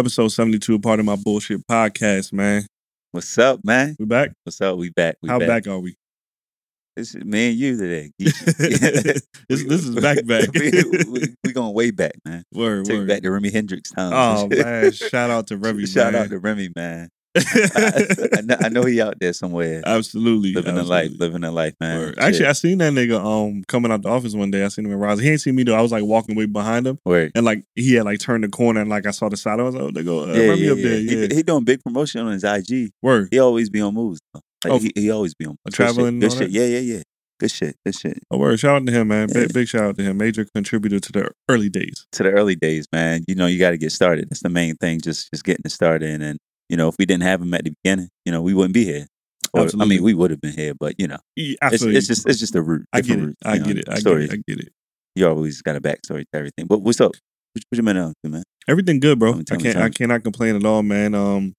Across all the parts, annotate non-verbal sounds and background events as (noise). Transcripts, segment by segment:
Episode 72, part of my bullshit podcast, man. What's up, man? We back? What's up? We back. We How back, are we? This is me and you today. (laughs) this, (laughs) this is back back. (laughs) we, we, we going way back, man. word, Take word. back to Remy Hendrix time. oh, man. Shout out to Remy, Shout man. out to Remy, man. I, know, I know he out there somewhere (laughs) absolutely. living a life, living a life, man. Word. Actually. I seen that nigga um coming out the office one day. I seen him in Rise. He ain't seen me though. I was like walking way behind him, Word. and like he had like turned the corner, and like I saw the side. I was like, oh, they go uh, yeah, yeah, up yeah. there. He, Yeah, he doing big promotion on his IG. word. He always be on moves. Though. Like, Oh, he, he always be on good traveling Shit. Good shit. Yeah, yeah, yeah. Good shit. Good shit. Oh, word. Shout out to him, man. Yeah. Big, big shout out to him. Major contributor to the early days. to the early days, man. You know, you got to get started. That's the main thing. Just just getting it started. And you know, if we didn't have him at the beginning, you know, we wouldn't be here. Or, I mean, we would have been here, but you know, Yeah, it's, it's just it's just a root. I get it. route, I know, get it. I get it. I get it. You always got a backstory to everything. But what's up? What, what you been up to, man? Everything good, bro. I can't. I cannot complain at all, man. Um,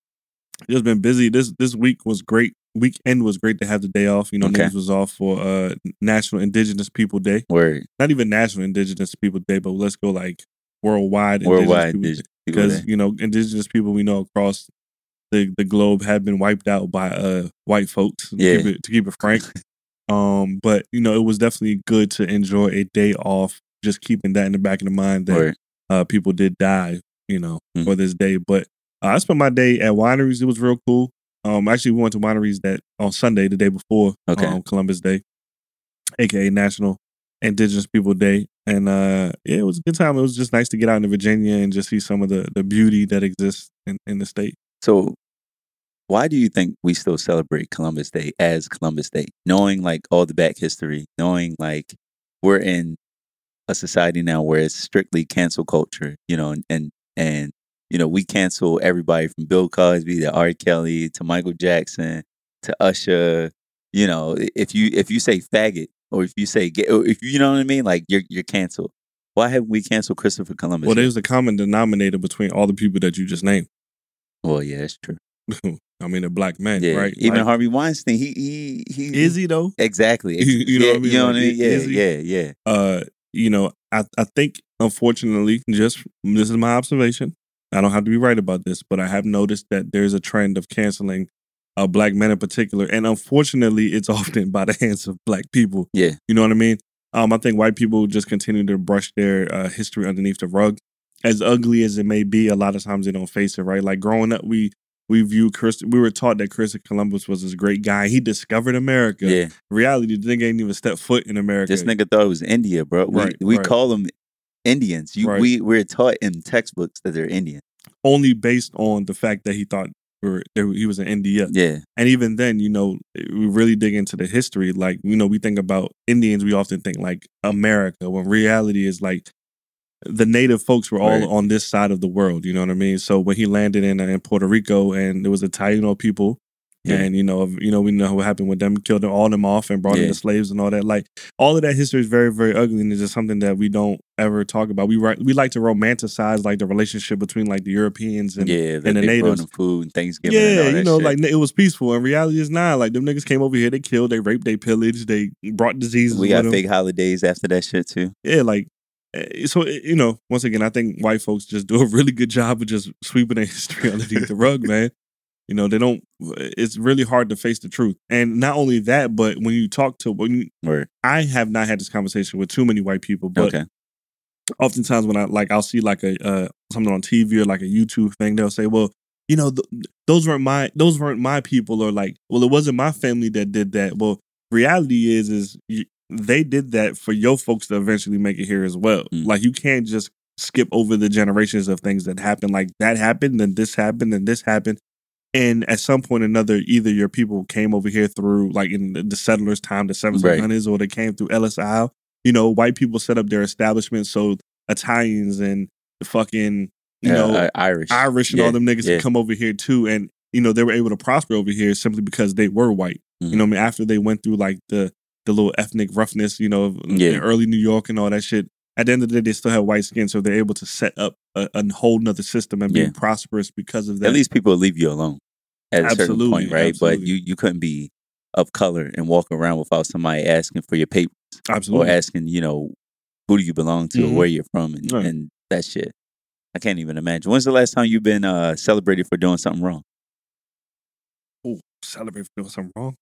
just been busy. This this week was great. Weekend was great to have the day off. You know, Okay. was off for uh National Indigenous People Day. Word, Not even National Indigenous People Day, but let's go like worldwide. worldwide, Indigenous dig- People people because you know indigenous people we know across the, the globe had been wiped out by uh white folks. To Yeah. keep it, to keep it frank. um, but you know it was definitely good to enjoy a day off. Just keeping that in the back of the mind that Word. uh, people did die, you know, Mhm. for this day. But uh, I spent my day at wineries. It was real cool. Um, actually, we went to wineries that on Sunday, the day before Okay. um, Columbus Day, aka National Indigenous People Day, and uh, yeah, it was a good time. It was just nice to get out into Virginia and just see some of the the beauty that exists in, in the state. So, why do you think we still celebrate Columbus Day as Columbus Day, knowing like all the back history, knowing like we're in a society now where it's strictly cancel culture, you know, and and, and you know we cancel everybody from Bill Cosby to R. Kelly to Michael Jackson to Usher. You know, if you if you say faggot or if you say gay, or if you know what I mean, like you're you're canceled. Why haven't we canceled Christopher Columbus? Well, there's a common denominator between all the people that you just named. well, yeah, that's true. (laughs) I mean, they're black man, Yeah, right? even Like, Harvey Weinstein, he he he is he though? Exactly. (laughs) You- you know yeah, what I mean? You know what I mean? Yeah, is he- yeah, yeah. uh, you know, I, I think unfortunately, just this is my observation. I don't have to be right about this, but I have noticed that there's a trend of canceling uh, black men in particular, and unfortunately, it's (laughs) often by the hands of black people. Yeah. You know what I mean? Um, I think white people just continue to brush their uh, history underneath the rug. As ugly as it may be, a lot of times they don't face it. Right? Like growing up, we we view Chris. We were taught that Christopher Columbus was this great guy. He discovered America. Yeah. Reality, the nigga ain't even stepped foot in America. This nigga thought it was India, bro. We Right, we right. call them Indians. You Right. we we're taught in textbooks that they're Indian. only based on the fact that he thought he was in India. Yeah. And even then, you know, we really dig into the history. Like, you know, we think about Indians, we often think like America, when reality is like the native folks were all Right. on this side of the world. You know what I mean? So when he landed in, uh, in Puerto Rico and there was the Taino people, Yeah. and you know, you know, we know what happened with them, killed all them off and brought in Yeah. the slaves and all that. Like all of that history is very, very ugly, and it's just something that we don't ever talk about. We we like to romanticize like the relationship between like the Europeans and yeah. And the natives. food and Thanksgiving. and all yeah, that you know, shit. like it was peaceful. In reality, it's not. Like them niggas came over here, they killed, they raped, they pillaged, they brought diseases. we got fake holidays after that shit too. Yeah, like so. eh, You know, once again, I think white folks just do a really good job of just sweeping their (laughs) history underneath the rug, man. You know, they don't. It's really hard to face the truth, and not only that, but when you talk to when you, Word. I have not had this conversation with too many white people, but okay. oftentimes when I like I'll see like a uh, something on TV or like a YouTube thing, they'll say, "Well, you know, th- those weren't my those weren't my people," or like, "Well, it wasn't my family that did that." Well, reality is is they did that for your folks to eventually make it here as well. Mm. Like you can't just skip over the generations of things that happened. Like that happened, then this happened, then this happened. And at some point or another, either your people came over here through like in the- settlers' time, the 1700s, or they came through Ellis Isle. You know, white people set up their establishments so Italians and the fucking you Yeah, know uh, Irish. Irish and all them niggas yeah. come over here too, and you know they were able to prosper over here simply because they were white. Mhm. You know, what I mean, after they went through like the the little ethnic roughness, you know, Yeah. early New York and all that shit. At the end of the day, they still have white skin, so they're able to set up a, a whole nother system and be Yeah. prosperous because of that. At least people leave you alone at a certain Absolutely, point, right? But you you couldn't be of color and walk around without somebody asking for your papers absolutely, or asking, you know, who do you belong to Mhm. or where you're from and, Right. and that shit. I can't even imagine. When's the last time you've been uh, celebrated for doing something wrong? Oh, celebrate for doing something wrong.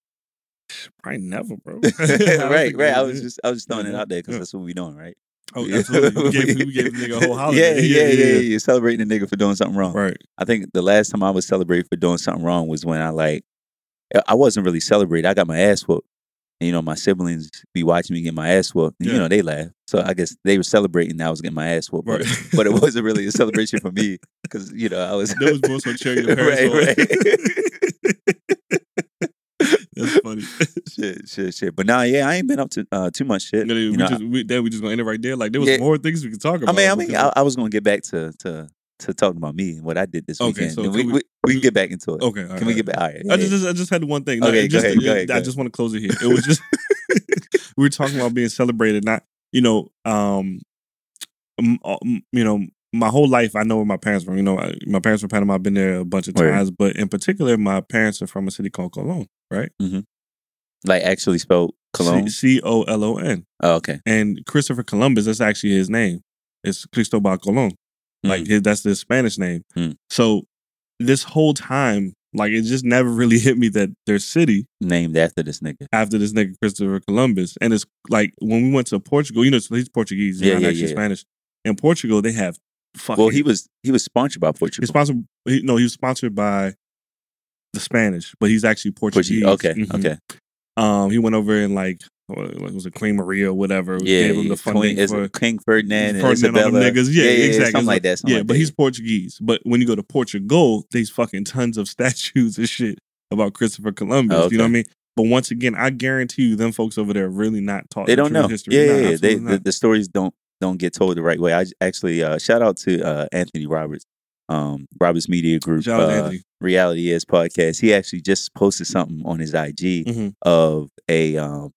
Probably never, bro. (laughs) (laughs) right, right. I was just I was just throwing Yeah, it out there because yeah. that's what we doing, right? Oh, (laughs) absolutely. We gave, we gave the nigga a whole holiday. yeah, yeah, yeah, yeah. Celebrating the nigga for doing something wrong. Right. I think the last time I was celebrated for doing something wrong was when I like I wasn't really celebrated. I got my ass whooped. And, you know, my siblings be watching me get my ass whooped. And, Yeah. You know, they laugh. So I guess they were celebrating that I was getting my ass whooped. But, Right. but it wasn't really a celebration for me because, you know, I was. That was more so parents right, on. That's funny. (laughs) shit, shit, shit. But nah, yeah, I ain't been up to uh, too much shit. You we know, just we, then we just gonna end it right there. Like there was Yeah. more things we could talk about. I mean, I mean, I, I was going to get back to, to to talking about me and what I did this Okay, weekend. so we, we- we, we can get back into it. okay. Can we get back? All right. I yeah, just, I just had one thing. Okay, go just, ahead, go ahead, I ahead. just want to close it here. It was just (laughs) we were talking about being celebrated. Not you know, um, um, you know, my whole life I know where my parents from. You know, my parents from Panama. I've been there a bunch of Right. times, but in particular, my parents are from a city called Colon, right? Mm-hmm. like actually spelled Colon. C O L O N. oh, okay. And Christopher Columbus, that's actually his name. It's Cristobal Colon. Like his, that's the Spanish name. Mm. So this whole time, like it just never (laughs) really hit me that their city Named after this nigga. after this nigga Christopher Columbus. And it's like when we went to Portugal, you know, so he's Portuguese, Yeah, not yeah, actually yeah. Spanish. In Portugal, they have fucking. Well, he was he was sponsored by Portugal. he's sponsored. He, no, he was sponsored by the Spanish, but he's actually Portuguese. Portuguese. Okay, Mhm. okay. Um, he went over in like what like, was it Queen Maria or whatever? Yeah, gave him the funding Queen, for it King Ferdinand and Ferdinand Isabella. niggas. Yeah, exactly. Something like that. something yeah, like but that. he's Portuguese. But when you go to Portugal, there's fucking tons of (laughs) statues and shit about Christopher Columbus. Oh, You know what I mean? But once again, I guarantee you, them folks over there are really not taught. they don't know. History. Yeah, No, yeah, yeah. They, the, the stories don't don't get told the right way. I actually uh, shout out to uh, Anthony Roberts, um, Roberts Media Group, Shout out to uh, Anthony. Reality is podcast. He actually just posted something on his IG Mhm. of a um,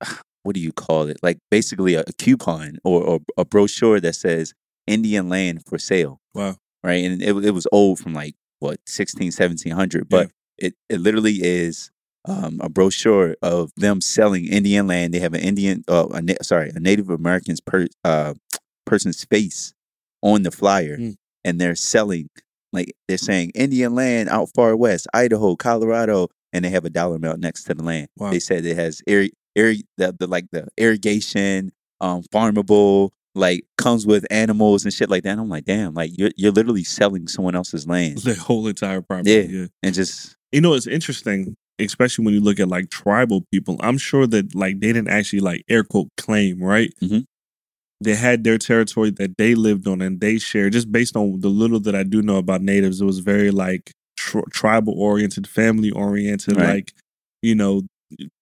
(sighs) what do you call it? Like basically a, coupon or, or a brochure that says Indian land for sale. Wow. Right. And it, it was old from like what 16, 1700, but it, it literally is um, a brochure of them selling Indian land. They have an Indian, uh, a, na- sorry, a Native American's per, uh, person's face on the flyer, Mm. and they're selling like they're saying Indian land out far west, Idaho, Colorado, and they have a dollar amount next to the land. Wow. They said it has air, air, the, the like the irrigation, um, farmable, like comes with animals and shit like that. And I'm like, damn, like you're you're literally selling someone else's land The whole entire property. Yeah. yeah. and just You know, it's interesting, especially when you look at like tribal people. I'm sure that like they didn't actually like air quote claim, right? Mhm. They had their territory that they lived on and they shared. Just based on the little that I do know about natives, it was very like tri- tribal oriented, family oriented. Right. Like, you know,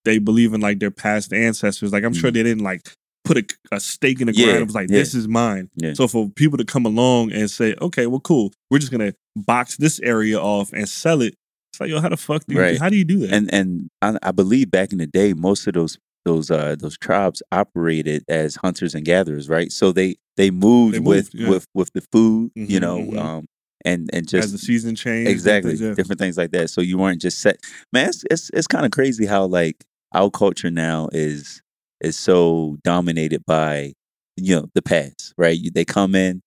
they believe in like their past ancestors. Like, I'm sure Mhm. they didn't like put a, a stake in the Yeah, ground. It was like, yeah. this is mine. Yeah. So for people to come along and say, okay, well, cool, we're just gonna box this area off and sell it. It's like, yo, how the fuck do you, Right. how do you do that? and and I, I believe back in the day, most of those those uh those tribes operated as hunters and gatherers, right? So they they moved, They with yeah. with with the food, you Mhm, know, mhm. um, and and just As the season changed, exactly yeah. different things like that. So you weren't just set. Man, it's it's, it's kind of crazy how like our culture now is is so dominated by you know the past, right? You- They come in,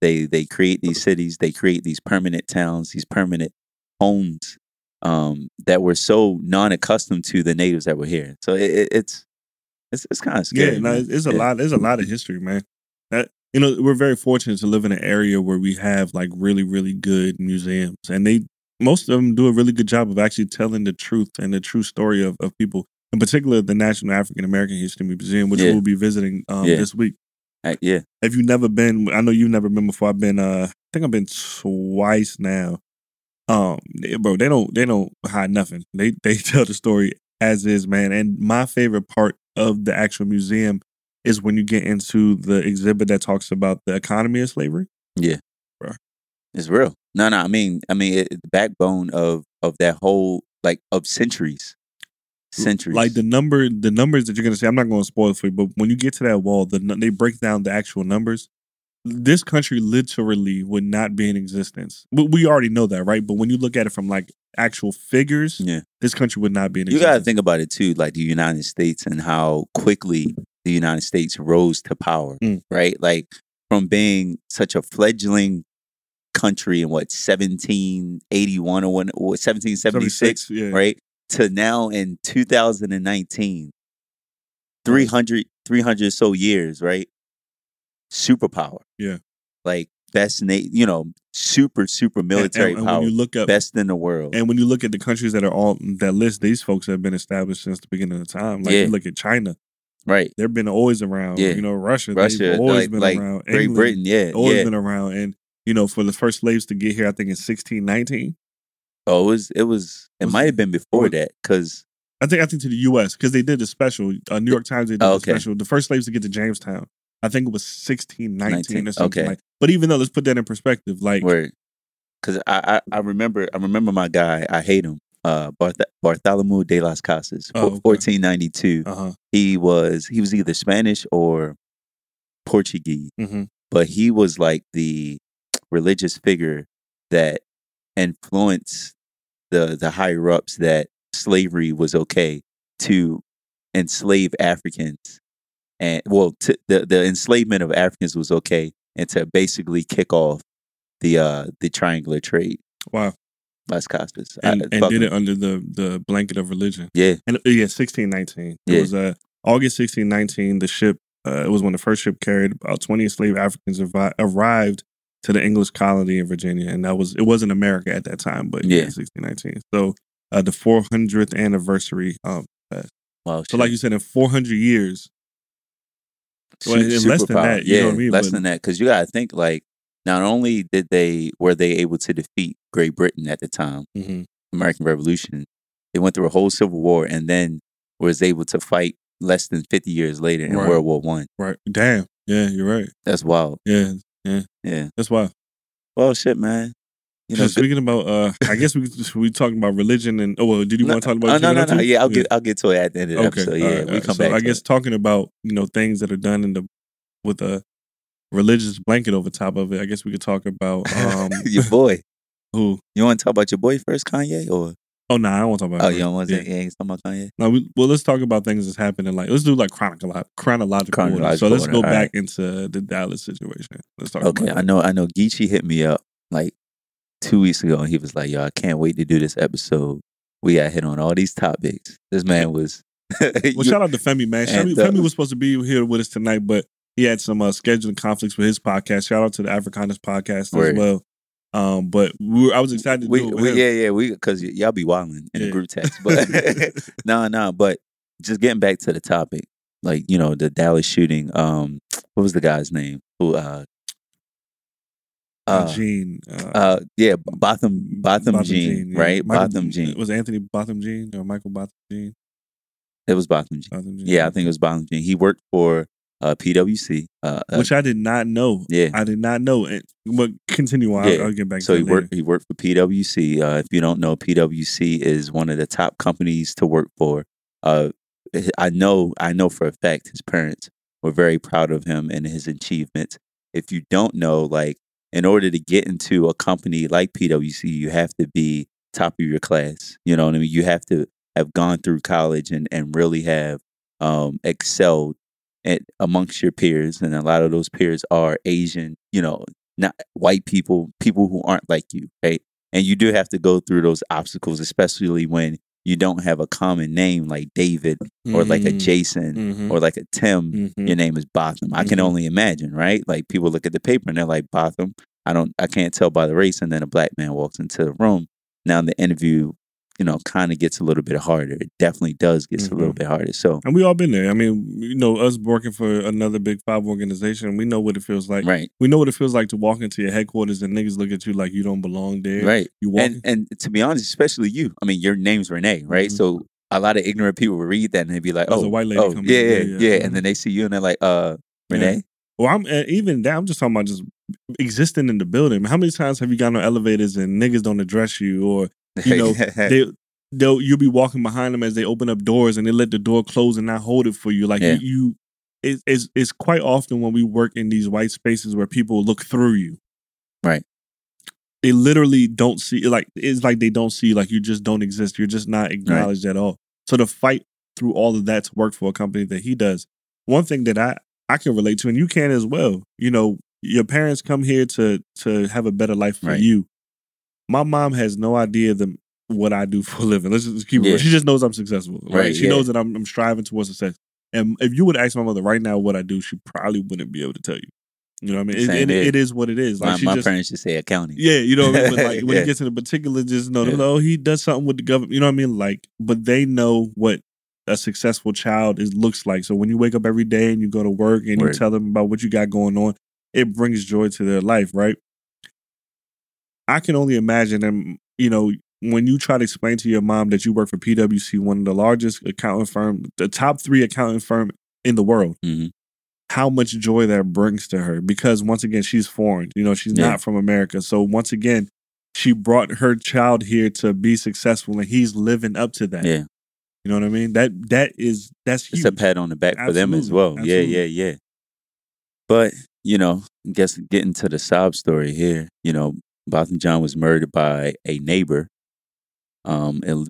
they they create these cities, they create these permanent towns, these permanent homes um, that were so non-accustomed to the natives that were here. So it, it, it's it's it's kind of scary. Yeah, no, it's, it's a Yeah. lot. There's a lot of history, man. That you know, we're very fortunate to live in an area where we have like really, really good museums, and they most of them do a really good job of actually telling the truth and the true story of, of people. In particular, the National African American History Museum, which Yeah. we'll be visiting um, Yeah. this week. Uh, yeah, Have you never been? I know you've never been before. I've been. uh I think I've been twice now. Um, bro, they don't they don't hide nothing. They (laughs) they tell the story as is, man. And my favorite part of the actual museum is when you get into the exhibit that talks about the economy of slavery. Yeah, bro, it's real. No, no. I mean, I mean, it, the backbone of of that whole like of centuries, centuries. Like the number, the numbers that you're gonna see. I'm not going to spoil it for you, but when you get to that wall, the they break down the actual numbers. This country literally would not be in existence. But we already know that, right? But when you look at it from like actual figures, Yeah. this country would not be in existence. you got to think about it too, like the United States and how quickly the United States rose to power, Mm. right? Like from being such a fledgling country in what 1781 or, when, or 1776 76, yeah. right to now in 2019 300 300 so years right superpower Yeah. like best na- you know super super military and, and power when you look up best in the world and when you look at the countries that are all that list, these folks have been established since the beginning of time. Like Yeah. you look at China, right they've been always around. Yeah. You know, Russia, russia they've always like, been like around. great England, britain yeah always yeah been around. And you know, for the first slaves to get here, I think in 1619. oh it was it was it Was- might have been before was- that because I think I think to the U.S. because they did a special. Uh, New York Times they did Oh, the okay. special. The first slaves to get to Jamestown, I think it was 1619 19, or something okay. like. But even though, let's put that in perspective. Like, Word. Because I, I I remember I remember my guy I hate him uh Barth- Bartholomew de las Casas Oh, okay. fourteen ninety two uh huh, he was he was either Spanish or Portuguese hmm but he was like the religious figure that influenced the the higher ups that slavery was okay to enslave Africans and well the the enslavement of Africans was okay and to basically kick off the uh the triangular trade wow, Las Casas and, I- and did it under the the blanket of religion. yeah And uh, yeah, 1619. It Yeah. was uh, August 1619. The ship, uh, it was when the first ship carried about 20 enslaved Africans arri- arrived to the English colony in Virginia, and that was it wasn't America at that time, but yeah, Yeah. 1619. So uh, the 400th anniversary. Um, wow so like you said, in 400 years, well, less than that, you yeah know what I mean? less But- than that because you gotta think like not only did they were they able to defeat Great Britain at the time mhm, American Revolution. They went through a whole civil war and then was able to fight less than 50 years later in Right. World War One. right? Damn, yeah, you're right. That's wild. Yeah, Yeah. Yeah. That's wild. Well, shit, man. You know, speaking about, uh, I guess we we talking about religion and oh well, did you no, want to talk about? oh, what no, no, no. Yeah, I'll get I'll get to it at the end of the episode. Yeah, right, we right. come so back. I guess it. talking about you know things that are done in the with a religious blanket over top of it. I guess we could talk about um (laughs) your boy. (laughs) who. You want to talk about your boy first, Kanye, or Oh no, nah, I don't want to talk about. oh, you don't want to? Yeah. Yeah. ain't about Kanye. No, we, well, let's talk about things that's happening. Like, let's do like chronological, chronological. order. So let's order, go all back into the Dallas situation. Let's talk. Okay, about I know. I know. Geechee hit me up like two weeks ago, and he was like, "Yo, I can't wait to do this episode. We got hit on all these topics. This man was." (laughs) Well, You- shout out to Femi, man. Femi, And, uh, Femi was supposed to be here with us tonight, but he had some uh, scheduling conflicts with his podcast. Shout out to the Africanus podcast Word. as well. Um, but we were, I was excited to we, do it with we- yeah, yeah, we because y- y'all be wilding in Yeah. the group text, but (laughs) (laughs) no, no. But just getting back to the topic, like you know, the Dallas shooting. Um, what was the guy's name? Who? Uh, Uh, Jean. Uh, uh, yeah, Botham, Botham, Jean, yeah. right? Michael- Botham Jean. Was Anthony Botham Jean or Michael Botham Jean? It was Botham Jean. Botham Jean. Yeah, I think it was Botham Jean. He worked for uh, PwC. Uh, uh, Which I did not know. yeah. I did not know. And, but continue on. I'll, I'll get back So to he later. worked. He worked for PwC. Uh, if you don't know, PwC is one of the top companies to work for. Uh, I know. I know for a fact his parents were very proud of him and his achievements. If you don't know, like in order to get into a company like PwC, you have to be top of your class. You know what I mean? You have to have gone through college and and really have um, excelled at, amongst your peers, and a lot of those peers are Asian. You know, not white people, people who aren't like you, right? And you do have to go through those obstacles, especially when you don't have a common name like David or like a Mm, Jason mhm, or like a Tim. mhm. Your name is Botham. I can Mhm. only imagine, right? Like people look at the paper and they're like Botham. I don't. I can't tell by the race. And then a black man walks into the room. Now the interview, you know, kind of gets a little bit harder. It definitely does get a little Mhm. bit harder. So And we all been there. I mean, you know, us working for another big five organization, we know what it feels like. right, We know what it feels like to walk into your headquarters and niggas look at you like you don't belong there. right. You walk. and and to be honest, especially you. I mean, your name's Renee, right? Mhm. So a lot of ignorant people will read that and they'd be like, "Oh, a white lady oh, coming yeah, yeah, Yeah, yeah, yeah. And then they see you and they're like, "Uh, Renee." well, I'm uh, even that. I'm just talking about just existing in the building. How many times have you gotten on elevators and niggas don't address you, or You know, (laughs) they they'll you'll be walking behind them as they open up doors and they let the door close and not hold it for you. Like Yeah. you, you it, it's it's quite often when we work in these white spaces where people look through you. Right. They literally don't see like it's like they don't see like you just don't exist. You're just not acknowledged at all. So to fight through all of that to work for a company that he does, one thing that I I can relate to and you can as well. You know, your parents come here to to have a better life for Right. you. My mom has no idea the what I do (laughs) for a living. Let's just keep it. Yeah. She just knows I'm successful. Right. Right, She yeah. knows that I'm, I'm striving towards success. And if you would ask my mother right now what I do, she probably wouldn't be able to tell you. You know what I mean? It, it, it is what it is. Like my my just, parents just say accounting. yeah, you know what I mean. But like (laughs) when Yeah. it gets into particular, just know, Yeah. oh, he does something with the government. You know what I mean? Like, but they know what a successful child is looks like. So when you wake up every day and you go to work and you tell them about what you got going on, it brings joy to their life, right? I can only imagine them. You know, when you try to explain to your mom that you work for PwC, one of the largest accounting firm, the top three accounting firm in the world Mhm. how much joy that brings to her because once again she's foreign you know she's Yeah. not from america so once again she brought her child here to be successful and he's living up to that Yeah. you know what i mean that that is that's huge It's a pat on the back for them as well. Absolutely. Yeah, yeah, yeah. But, you know, I guess getting to the sob story here, you know, Botham Jean was murdered by a neighbor, um, Ill-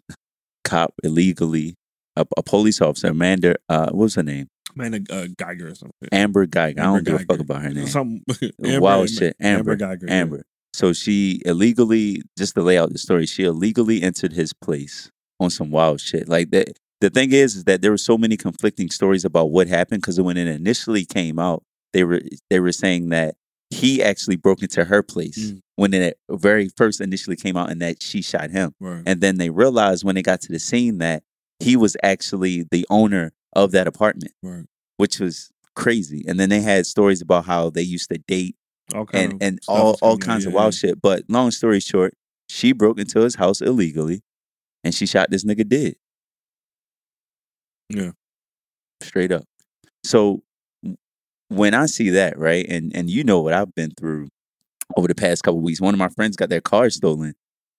cop illegally, a, a police officer, Amanda, uh, what was her name? man uh, Guyger or something Amber Guyger. I don't give a fuck about her name. Some (laughs) Wild shit. Amber. Guyger. yeah. Amber. So she illegally, just to lay out the story, she illegally entered his place on some wild shit. Like that. The thing is, is that there were so many conflicting stories about what happened because when it initially came out, they were they were saying that he actually broke into her place Mm. when it very first initially came out, and that she shot him. Right. And then they realized when they got to the scene that he was actually the owner of that apartment, right. which was crazy. And then they had stories about how they used to date and and all all kinds of wild yeah. shit. But long story short, she broke into his house illegally, and she shot this nigga dead. Yeah. straight up. So when I see that, right, and and you know what I've been through over the past couple weeks. One of my friends got their car stolen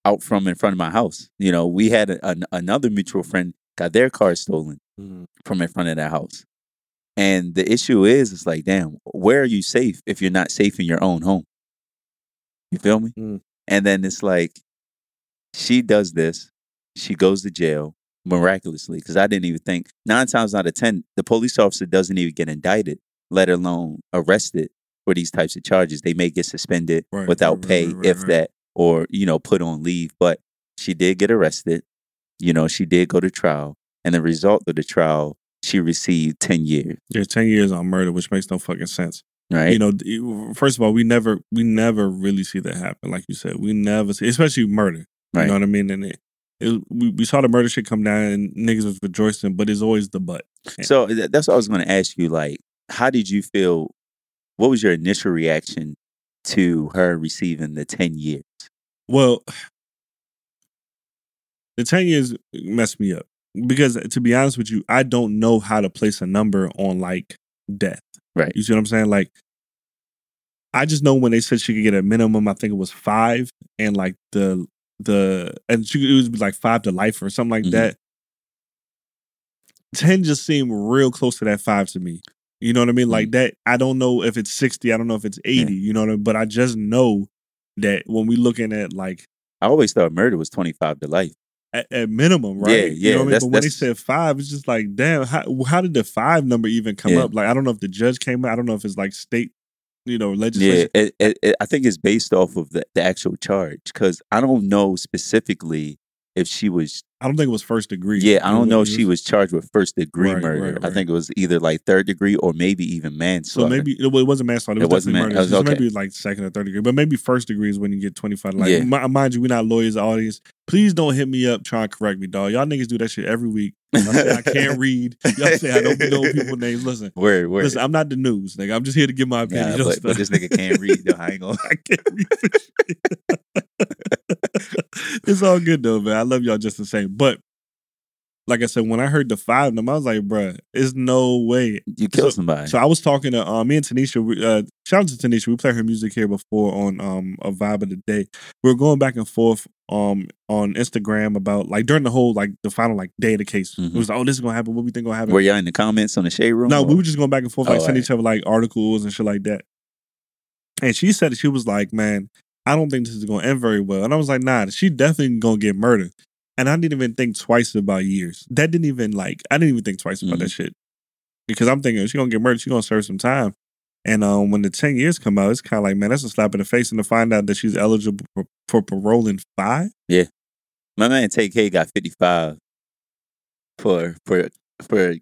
out from in front of my house. You know, we had a, an, another mutual friend got their car stolen Mhm. from in front of their house. And the issue is, it's like, damn, where are you safe if you're not safe in your own home? You feel me? Mm. And then it's like, she does this, she goes to jail miraculously because I didn't even think nine times out of ten the police officer doesn't even get indicted, let alone arrested for these types of charges. They may get suspended Right, without right, pay, right, if that, or you know, put on leave. But she did get arrested. You know, she did go to trial, and the result of the trial, she received ten years. Yeah, ten years on murder, which makes no fucking sense. Right? You know, first of all, we never we never really see that happen. Like you said, we never see, especially murder. right? You know what I mean? And it, it, we we saw the murder shit come down, and niggas was rejoicing, but it's always the butt. So that's what I was going to ask you. Like, how did you feel? What was your initial reaction to her receiving the ten years? Well, the ten years messed me up because, to be honest with you, I don't know how to place a number on like death. Right. You see what I'm saying? Like, I just know when they said she could get a minimum, I think it was five, and like the the and she it was like five to life or something like Mhm. that. Ten just seemed real close to that five to me. You know what I mean? Like mm-hmm. that. I don't know if it's sixty. I don't know if it's eighty. You know what I mean? But I just know that when we looking at like I always thought murder was twenty five to life. at, at minimum, right? Yeah, You yeah, know what I mean? that's- But when they said five, it's just like, damn, how, how did the five number even come Yeah. up? Like, I don't know if the judge came out. I don't know if it's like state, you know, Yeah, legislation. it, it, it, I think it's based off of the, the actual charge because I don't know specifically if she was. I don't think it was first degree. Yeah, I don't know if she was charged with first degree Right, murder. right, I think it was either like third degree or maybe even manslaughter. So maybe it, it wasn't manslaughter. It, It was wasn't definitely man- murder. it was So okay. maybe like second or third degree, but maybe first degree is when you get twenty five. Like, Yeah. mi- mind you, we're not lawyers, audience. Please don't hit me up trying to correct me, dog. Y'all niggas do that shit every week. Say I can't (laughs) read. Y'all say I don't know people's names. Listen, Word, word. listen. I'm not the news, nigga. I'm just here to give my opinion. know, but, but this nigga can't read. Though. I ain't gonna. (laughs) I can't read for shit. (laughs) (laughs) it's all good though, man. I love y'all just the same. But like I said, when I heard the five of them, I was like, bruh, it's no way. You kill So- somebody. So I was talking to um, me and Tanisha. We, uh, shout out to Tanisha. We played her music here before on um a vibe of the day. We were going back and forth um on Instagram about like during the whole like the final like day of the case. Mhm. It was like, oh, this is gonna happen. What we think gonna happen? Were y'all in the comments on the shade room? No, or- we were just going back and forth, like Oh, sending alright. each other like articles and shit like that. And she said she was like, "Man, I don't think this is going to end very well." And I was like, "Nah, she definitely going to get murdered." And I didn't even think twice about years. That didn't even like I didn't even think twice about Mhm. that shit because I'm thinking she gonna get murdered. She gonna serve some time. And um, when the ten years come out, it's kind of like, man, that's a slap in the face. And to find out that she's eligible for, for parole in five, Yeah. My man TK got 55 for for for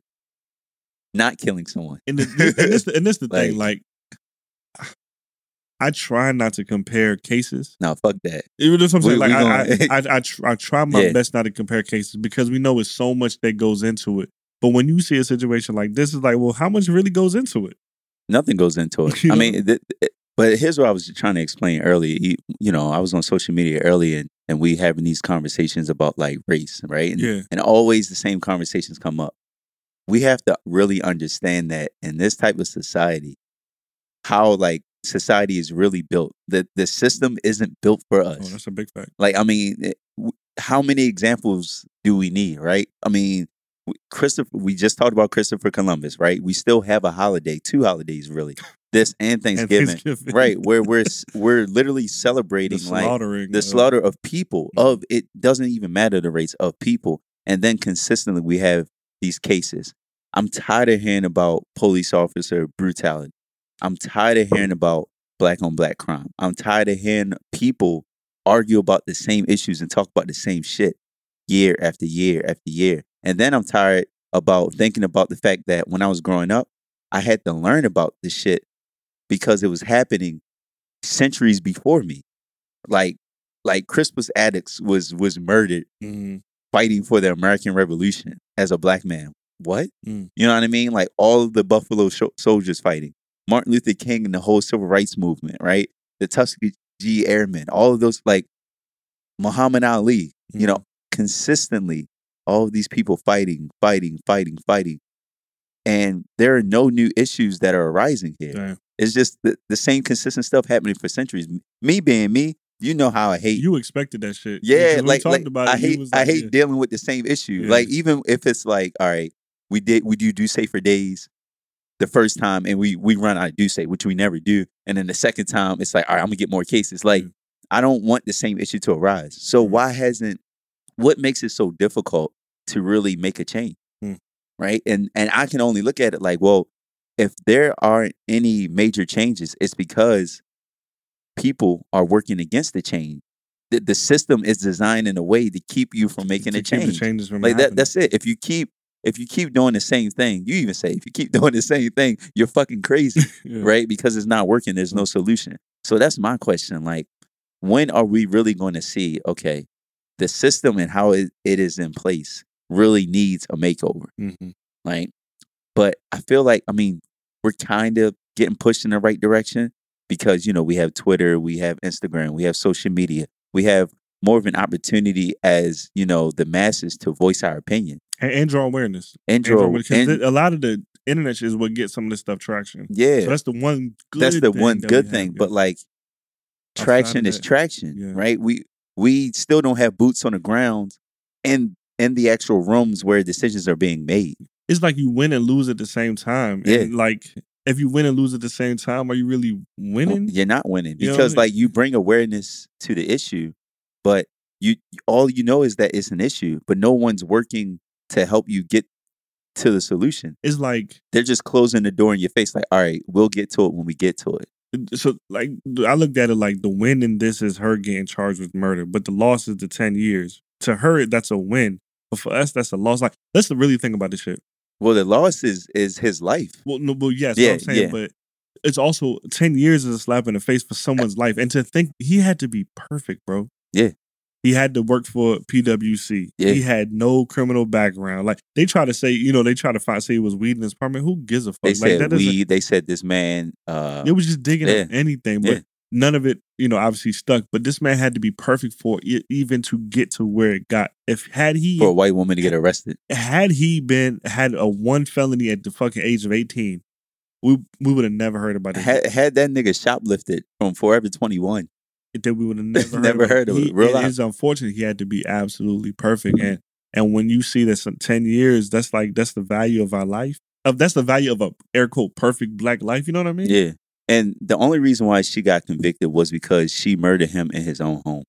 not killing someone. and, the, (laughs) and this and this the thing, Like- like. I try not to compare cases. No, fuck that. Even if I'm saying, We- like, we I, I, I, (laughs) I, tr- I try my Yeah. best not to compare cases because we know it's so much that goes into it. But when you see a situation like this, it's like, well, how much really goes into it? Nothing goes into it. (laughs) I mean, th- th- eh, but here's what I was trying to explain earlier. You, you know, I was on social media earlier and, and we having these conversations about like race, right? And, Yeah. and always the same conversations come up. We have to really understand that in this type of society, how like society is really built. That the system isn't built for us. Oh, that's a big fact. Like, I mean, it- w- how many examples do we need, right? I mean, Christopher, we just talked about Christopher Columbus, right? We still have a holiday, two holidays really, this and And Thanksgiving, Thanksgiving. right? Where we're (laughs) we're literally the celebrating like the of- slaughter of people. Mhm. Of it doesn't even matter the race of people, and then consistently we have these cases. I'm tired of hearing about police officer brutality. I'm tired of hearing about black on black crime. I'm tired of hearing people argue about the same issues and talk about the same shit year after year after year. And then I'm tired about thinking about the fact that when I was growing up, I had to learn about this shit because it was happening centuries before me. Like like Crispus Attucks was was murdered Mhm. fighting for the American Revolution as a black man. What? Mm. You know what I mean? Like all of the Buffalo sho- soldiers fighting, Martin Luther King and the whole civil rights movement, right? The Tuskegee Airmen, all of those, like Muhammad Ali, you know, mm-hmm. consistently, all of these people fighting, fighting, fighting, fighting. And there are no new issues that are arising here. Damn. It's just the, the same consistent stuff happening for centuries. Me being me, you know how I hate You expected that shit. yeah, like, like about I it, hate was I hate yeah. dealing with the same issue. Yeah. Like even if it's like, all right, we did we do do safer days the first time and we we run out of do say, which we never do, and then the second time it's like, all right, I'm gonna get more cases. Like Yeah. I don't want the same issue to arise. So Right. why hasn't what makes it so difficult to really make a change? Hmm. Right. And and I can only look at it like, well, if there aren't any major changes, it's because people are working against the change. The, the system is designed in a way to keep you from making to a change. changes from Like that, that's it. If you keep if you keep doing the same thing, you even say if you keep (laughs) doing the same thing, you're fucking crazy (laughs) Yeah. right? Because it's not working. There's no solution. So that's my question. Like, when are we really going to see, okay, the system and how it, it is in place really needs a makeover? Mhm. Like, but I feel like, I mean, we're kind of getting pushed in the right direction because, you know, we have Twitter, we have Instagram, we have social media, we have more of an opportunity as, you know, the masses to voice our opinion. And, and draw awareness. And And draw and- a lot of the internet is what gets some of this stuff traction. yeah. So that's the one good that's the one that good thing. have, But yeah. like traction is traction, yeah. right? We we still don't have boots on the ground in in the actual rooms where decisions are being made. it's like you win and lose at the same time. Yeah. And like if you win and lose at the same time, are you really oh, winning? You're not winning You what I because mean? like you bring awareness to the issue, but you all you know is that it's an issue, but no one's working to help you get to the solution. It's like They're just closing the door in your face, like, all right, we'll get to it when we get to it. so like I looked at it like the win in this is her getting charged with murder, but the loss is the ten years. To her, that's a win, but for us, that's a loss. Like let's really think about this shit. Well, the loss is is his life. Well, no, well, yes, Yeah, what I'm saying, yeah. but it's also ten years is a slap in the face for eh someone's life, and to think he had to be perfect, bro. Yeah. He had to work for PwC. Yeah. He had no criminal background. Like they try to say, you know, they try to find say he was weed in his apartment. Who gives a fuck? They like said that doesn't- we. They said this man. Uh, It was just digging Yeah. up anything, but Yeah. none of it, you know, obviously stuck. But this man had to be perfect for it, even to get to where it got. If had he for a white woman to get arrested. had he been had a one felony at the fucking age of eighteen, we we would have never heard about it. Had, had that nigga shoplifted from Forever 21. That we would have (laughs) never heard Never heard of it. He- Real it is unfortunate. He had to be absolutely perfect, and and when you see that some ten years, that's like that's the value of our life. Of that's the value of a air quote perfect black life. You know what I mean? Yeah. And the only reason why she got convicted was because she murdered him in his own home.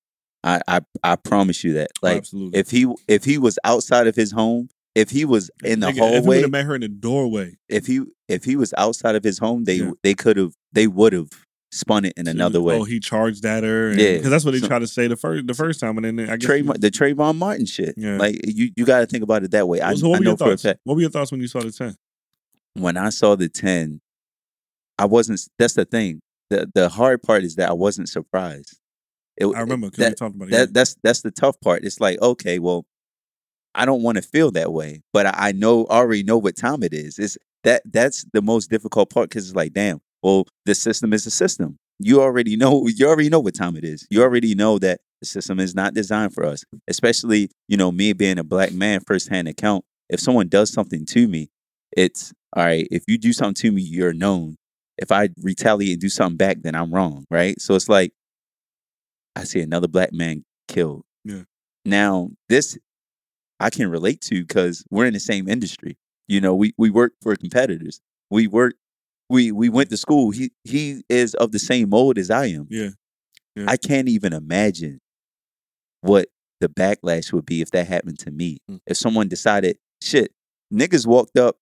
I I, I promise you that. Like absolutely. if he if he was outside of his home, if he was in the Nigga, If he would hallway, have met her in the doorway, if he if he was outside of his home, they Yeah. they could have they would have spun it in another way. Oh, he charged at her. Yeah. because that's what he So- tried to say the first the first time, and then I guess Trayvon, the Trayvon Martin shit. Yeah. Like you, you got to think about it that way. I, So what I were know your thoughts? What were your thoughts when you saw the ten? When I saw the ten, I wasn't. That's the thing. the The hard part is that I wasn't surprised. It, I remember because we talked about it. that that's that's the tough part. It's like okay, well, I don't want to feel that way, but I, I know already know what time it is. It's that that's the most difficult part because it's like, damn, well, the system is a system. You already know (laughs) you already know what time it is. You already know that the system is not designed for us. Especially, you know, me being a black man, firsthand account. If someone does something to me, it's all right. If you do something to me, you're known. If I retaliate and do something back, then I'm wrong, right? So it's like I see another black man killed. Yeah. Now this I can relate to because we're in the same industry. You know, we we work for competitors. We work. We we went to school. He he is of the same mold as I am. yeah, Yeah. I can't even imagine what the backlash would be if that happened to me. Mm. If someone decided, shit, niggas walked up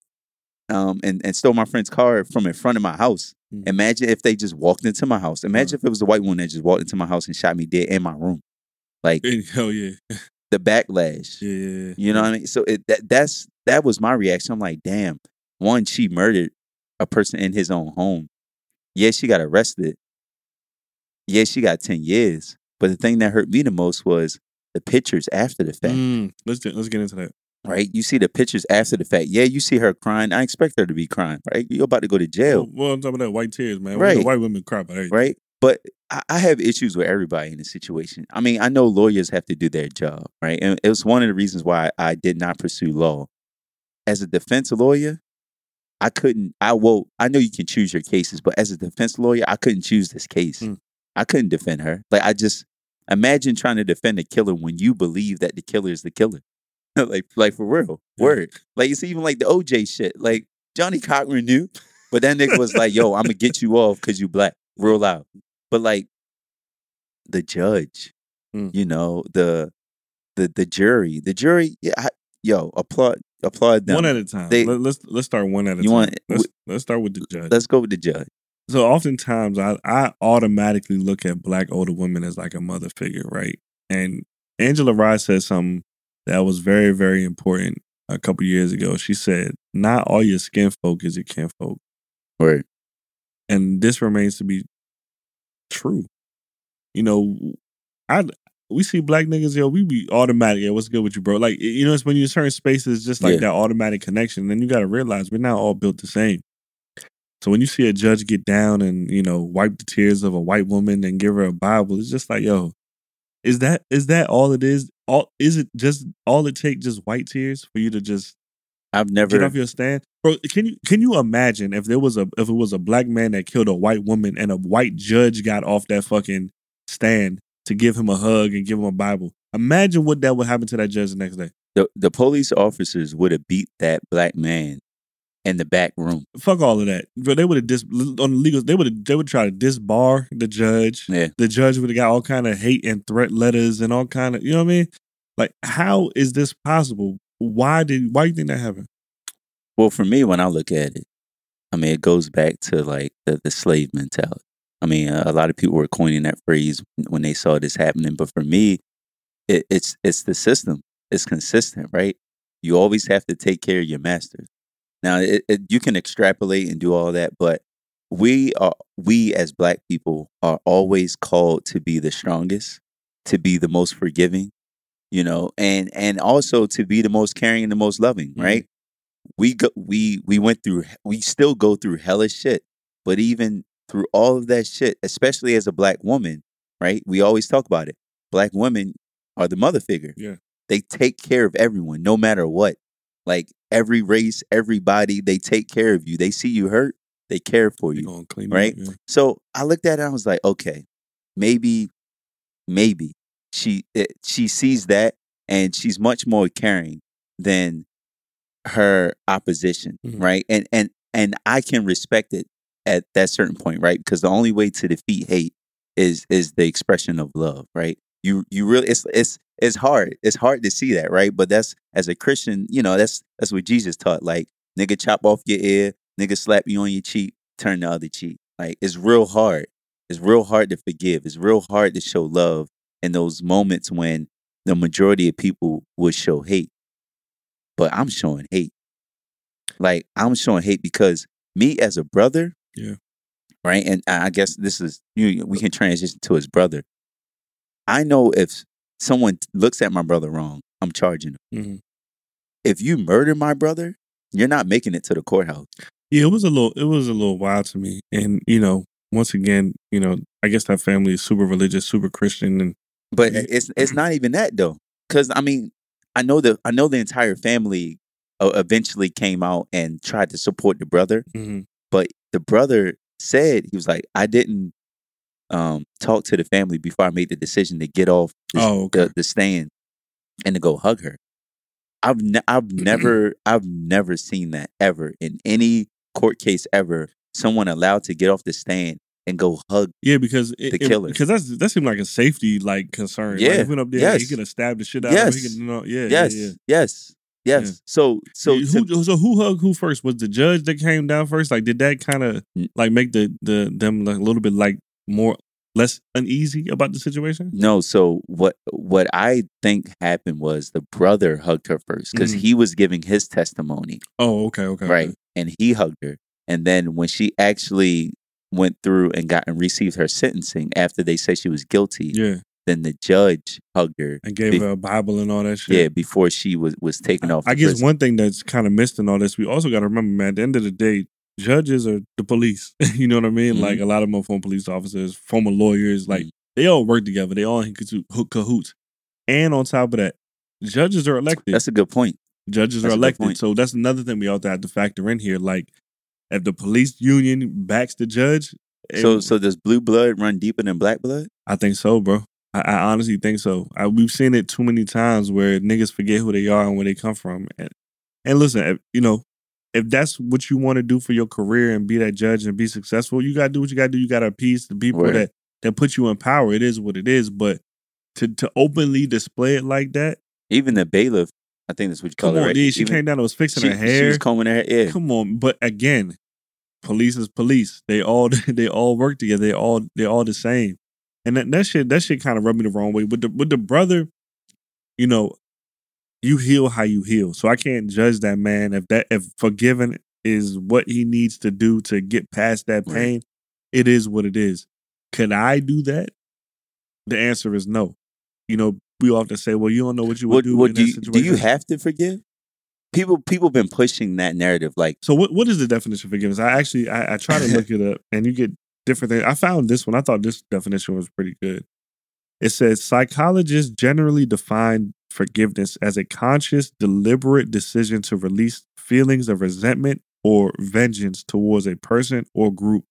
um, and, and stole my friend's car from in front of my house. Mm. Imagine if they just walked into my house. Imagine if it was a white woman that just walked into my house and shot me dead in my room. Like hell yeah, the backlash. yeah. You know what I mean? So it, that that's that was my reaction. I'm like, damn. One, she murdered a person in his own home. Yeah, she got arrested. Yeah, she got ten years. But the thing that hurt me the most was the pictures after the fact. Mm, let's get, let's get into that. Right? You see the pictures after the fact. Yeah, you see her crying. I expect her to be crying. Right? You're about to go to jail. Well, top of that, white tears, man. Right. Right. White women cry about everything. right? But I, I have issues with everybody in the situation. I mean, I know lawyers have to do their job, right? And it was one of the reasons why I did not pursue law. As a defense lawyer, I couldn't. I well, I know you can choose your cases, but as a defense lawyer, I couldn't choose this case. Mm. I couldn't defend her. Like I just imagine trying to defend a killer when you believe that the killer is the killer. (laughs) like, like for real, Yeah. word. Like it's even like the OJ shit. Like Johnnie Cochran knew, but that nigga was like, "Yo, (laughs) I'm gonna get you off because you black." Real loud. But like the judge, Mm. you know, the the the jury, the jury, yeah, I, yo, applaud applaud them. One at a time. They- Let, us let's start one at a You time. want- let's, let's start with the judge. Let's go with the judge. So oftentimes I, I automatically look at black older women as like a mother figure, right? And Angela Rye said something that was very, very important a couple years ago. She said, Not all your skin folk is your kin folk. Right. And this remains to be true. You know, I we see black niggas, yo, we be automatic. Yeah, what's good with you, bro? Like, you know, it's when in certain spaces, just like Yeah. that automatic connection. Then you got to realize we're not all built the same. So when you see a judge get down and you know wipe the tears of a white woman and give her a Bible, it's just like, yo, is that is that all it is? All is it just all it take just white tears for you to just I've never get off your stand, bro? Can you can you imagine if there was a if it was a black man that killed a white woman and a white judge got off that fucking stand to give him a hug and give him a Bible? Imagine what that would happen to that judge the next day. the, the police officers would have beat that black man in the back room. Fuck all of that, bro. They would have dis on the legal. They would have they would try to disbar the judge. Yeah. The judge would have got all kind of hate and threat letters and all kind of you know what I mean. Like, how is this possible? Why did why do you think that happened? Well, for me, when I look at it, I mean, it goes back to like the, the slave mentality. I mean, a, a lot of people were coining that phrase when they saw this happening, but for me, it, it's it's the system. It's consistent, right? You always have to take care of your masters. Now, it, it, you can extrapolate and do all that, but we are we as Black people are always called to be the strongest, to be the most forgiving, you know, and and also to be the most caring and the most loving, Mhm. right? we go we we went through we still go through hellish shit but even through all of that shit especially as a black woman right we always talk about it black women are the mother figure Yeah. they take care of everyone no matter what like every race everybody they take care of you they see you hurt they care for They you right? It yeah. so I looked at it and I was like, okay, maybe, maybe she it, she sees that and she's much more caring than her opposition, Mhm. right? And and and I can respect it at that certain point, right? Because the only way to defeat hate is is the expression of love, right? You you really it's it's it's hard. It's hard to see that, right? But that's as a Christian, you know, that's that's what Jesus taught. Like, nigga chop off your ear, nigga slap you on your cheek, turn the other cheek. Like it's real hard. It's real hard to forgive. It's real hard to show love in those moments when the majority of people would show hate. But I'm showing hate. Like I'm showing hate because me as a brother, Yeah. right. And I guess this is you. We can transition to his brother. I know if someone looks at my brother wrong, I'm charging him. Mhm. If you murder my brother, you're not making it to the courthouse. Yeah, it was a little it was a little wild to me. And, you know, once again, you know, I guess that family is super religious, super Christian and But it's it's (clears throat) not even that though, because I mean, I know the I know the entire family uh, eventually came out and tried to support the brother, Mhm. but the brother said he was like, I didn't um, talk to the family before I made the decision to get off the, Oh, okay. the, the stand and to go hug her. I've ne- I've never (clears throat) I've never seen that ever in any court case ever. Someone allowed to get off the stand and go hug. Yeah, because it, The killer. because that's that seemed like a safety like concern. Yeah, like, he went up there, he yes. could have stabbed the shit out of him. He Yes. could, you know, yeah, yes, yeah, yeah. yes, yes. Yeah. So so who, so who hugged who first? Was the judge that came down first? Like, did that kind of like make the the them like a little bit like more less uneasy about the situation? No, so what what I think happened was the brother hugged her first because Mhm. he was giving his testimony, Oh, okay, okay, right? okay. And he hugged her. And then when she actually went through and got and received her sentencing after they said she was guilty, Yeah, then the judge hugged her. and gave Be- her a Bible and all that shit. Yeah, before she was was taken off. I guess prison. one thing that's kind of missed in all this, we also got to remember, man. At the end of the day, judges are the police. (laughs) you know what I mean? Mhm. Like a lot of them are former police officers, former lawyers. Like Mhm. they all work together. They all in cahoots. And on top of that, judges are elected. That's a good point. judges that's are elected. So that's another thing we also have to factor in here. Like if the police union backs the judge, it- So so does blue blood run deeper than black blood? I think so, bro. I, I honestly think so. I, we've seen it too many times where niggas forget who they are and where they come from. And, and listen, if, you know, if that's what you want to do for your career and be that judge and be successful, you gotta do what you gotta do. You gotta appease the people Word. that that put you in power. It is what it is. But to to openly display it like that, Even the bailiff, I think that's what you call come it. on, right? dude. She Even- came down and was fixing she, her she hair. was combing her hair. Come on, but again, police is police. They all (laughs) they all work together. They all they all the same. And that, that shit that shit kind of rubbed me the wrong way. With the with the brother, you know, you heal how you heal. So I can't judge that man if that if forgiving is what he needs to do to get past that Right. pain. It is what it is. Could I do that? The answer is no. You know, we often say, "Well, you don't know what you would What, do what in do that you, situation." do you have to forgive? People people been pushing that narrative like So what what is the definition of forgiveness? I actually I, I try to (laughs) look it up and you get different things. I found this one. I thought this definition was pretty good. It says psychologists generally define forgiveness as a conscious, deliberate decision to release feelings of resentment or vengeance towards a person or group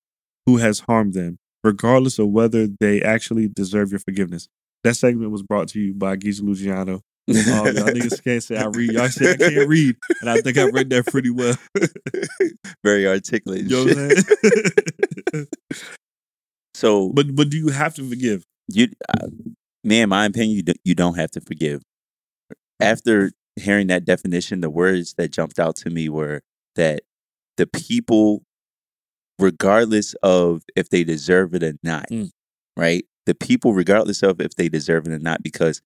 who has harmed them, regardless of whether they actually deserve your forgiveness. That segment was brought to you by Giza Luciano. Oh, y'all niggas can't say I read. Y'all say I can't (laughs) read, and I think I read that pretty well. very articulate. You know (laughs) what I'm shit. saying? So, but but do you have to forgive? you, uh, me, in my opinion, you, do, you don't have to forgive. After hearing that definition, the words that jumped out to me were that the people, regardless of if they deserve it or not, Mm. right? The people, regardless of if they deserve it or not, because,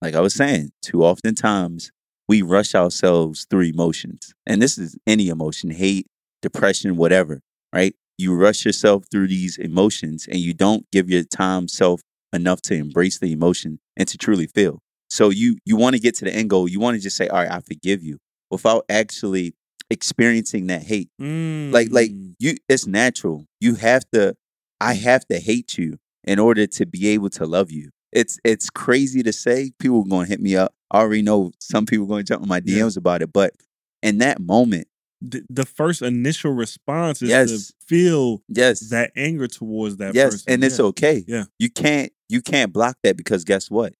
like I was saying, too often times we rush ourselves through emotions, and this is any emotion, hate, depression, whatever, right? You rush yourself through these emotions, and you don't give your time self enough to embrace the emotion and to truly feel. So you you want to get to the end goal. You want to just say, "All right, I forgive you," without actually experiencing that hate. Like like Mm. you, it's natural. You have to. I have to hate you in order to be able to love you. It's it's crazy to say. People are going to hit me up. I already know some people are going to jump in my Yeah. DMs about it. But in that moment, the, the first initial response is Yes. to feel yes, that anger towards that yes, person. and it's okay. Yeah. you can't you can't block that because guess what?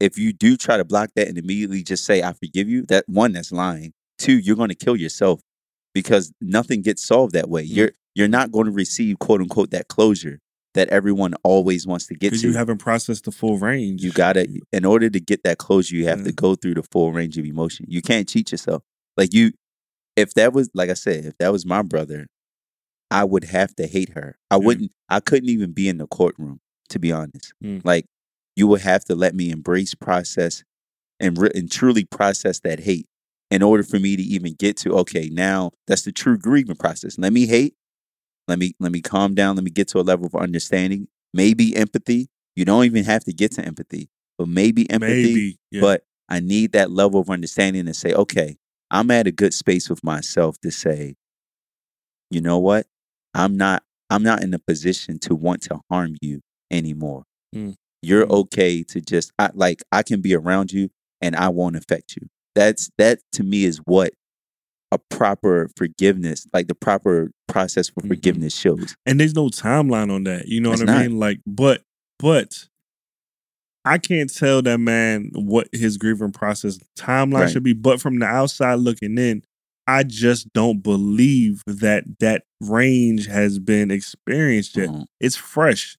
If you do try to block that and immediately just say I forgive you, that one that's lying. Two, you're going to kill yourself because nothing gets solved that way. Mm. You're you're not going to receive quote unquote that closure that everyone always wants to get to. you haven't processed the full range. You gotta, in order to get that closure, you have Yeah. to go through the full range of emotion. You can't cheat yourself. Like you, if that was, like I said, if that was my brother, I would have to hate her. I Yeah. wouldn't, I couldn't even be in the courtroom, to be honest. Mm. Like you would have to let me embrace, process, and, re- and truly process that hate in order for me to even get to, okay, now that's the true grieving process. Let me hate. Let me, let me calm down. Let me get to a level of understanding, maybe empathy. You don't even have to get to empathy, but maybe empathy. Maybe. Yeah. But I need that level of understanding to say, okay, I'm at a good space with myself to say, you know what? I'm not I'm not in a position to want to harm you anymore. Mm. You're Mm. okay to just I, like I can be around you and I won't affect you. That's that to me is what a proper forgiveness, like the proper process for Mhm. forgiveness shows. and there's no timeline on that. You know It's what I not. mean? Like, but but I can't tell that man what his grieving process timeline Right. should be. But from the outside looking in, I just don't believe that that range has been experienced yet. Mhm. It's fresh.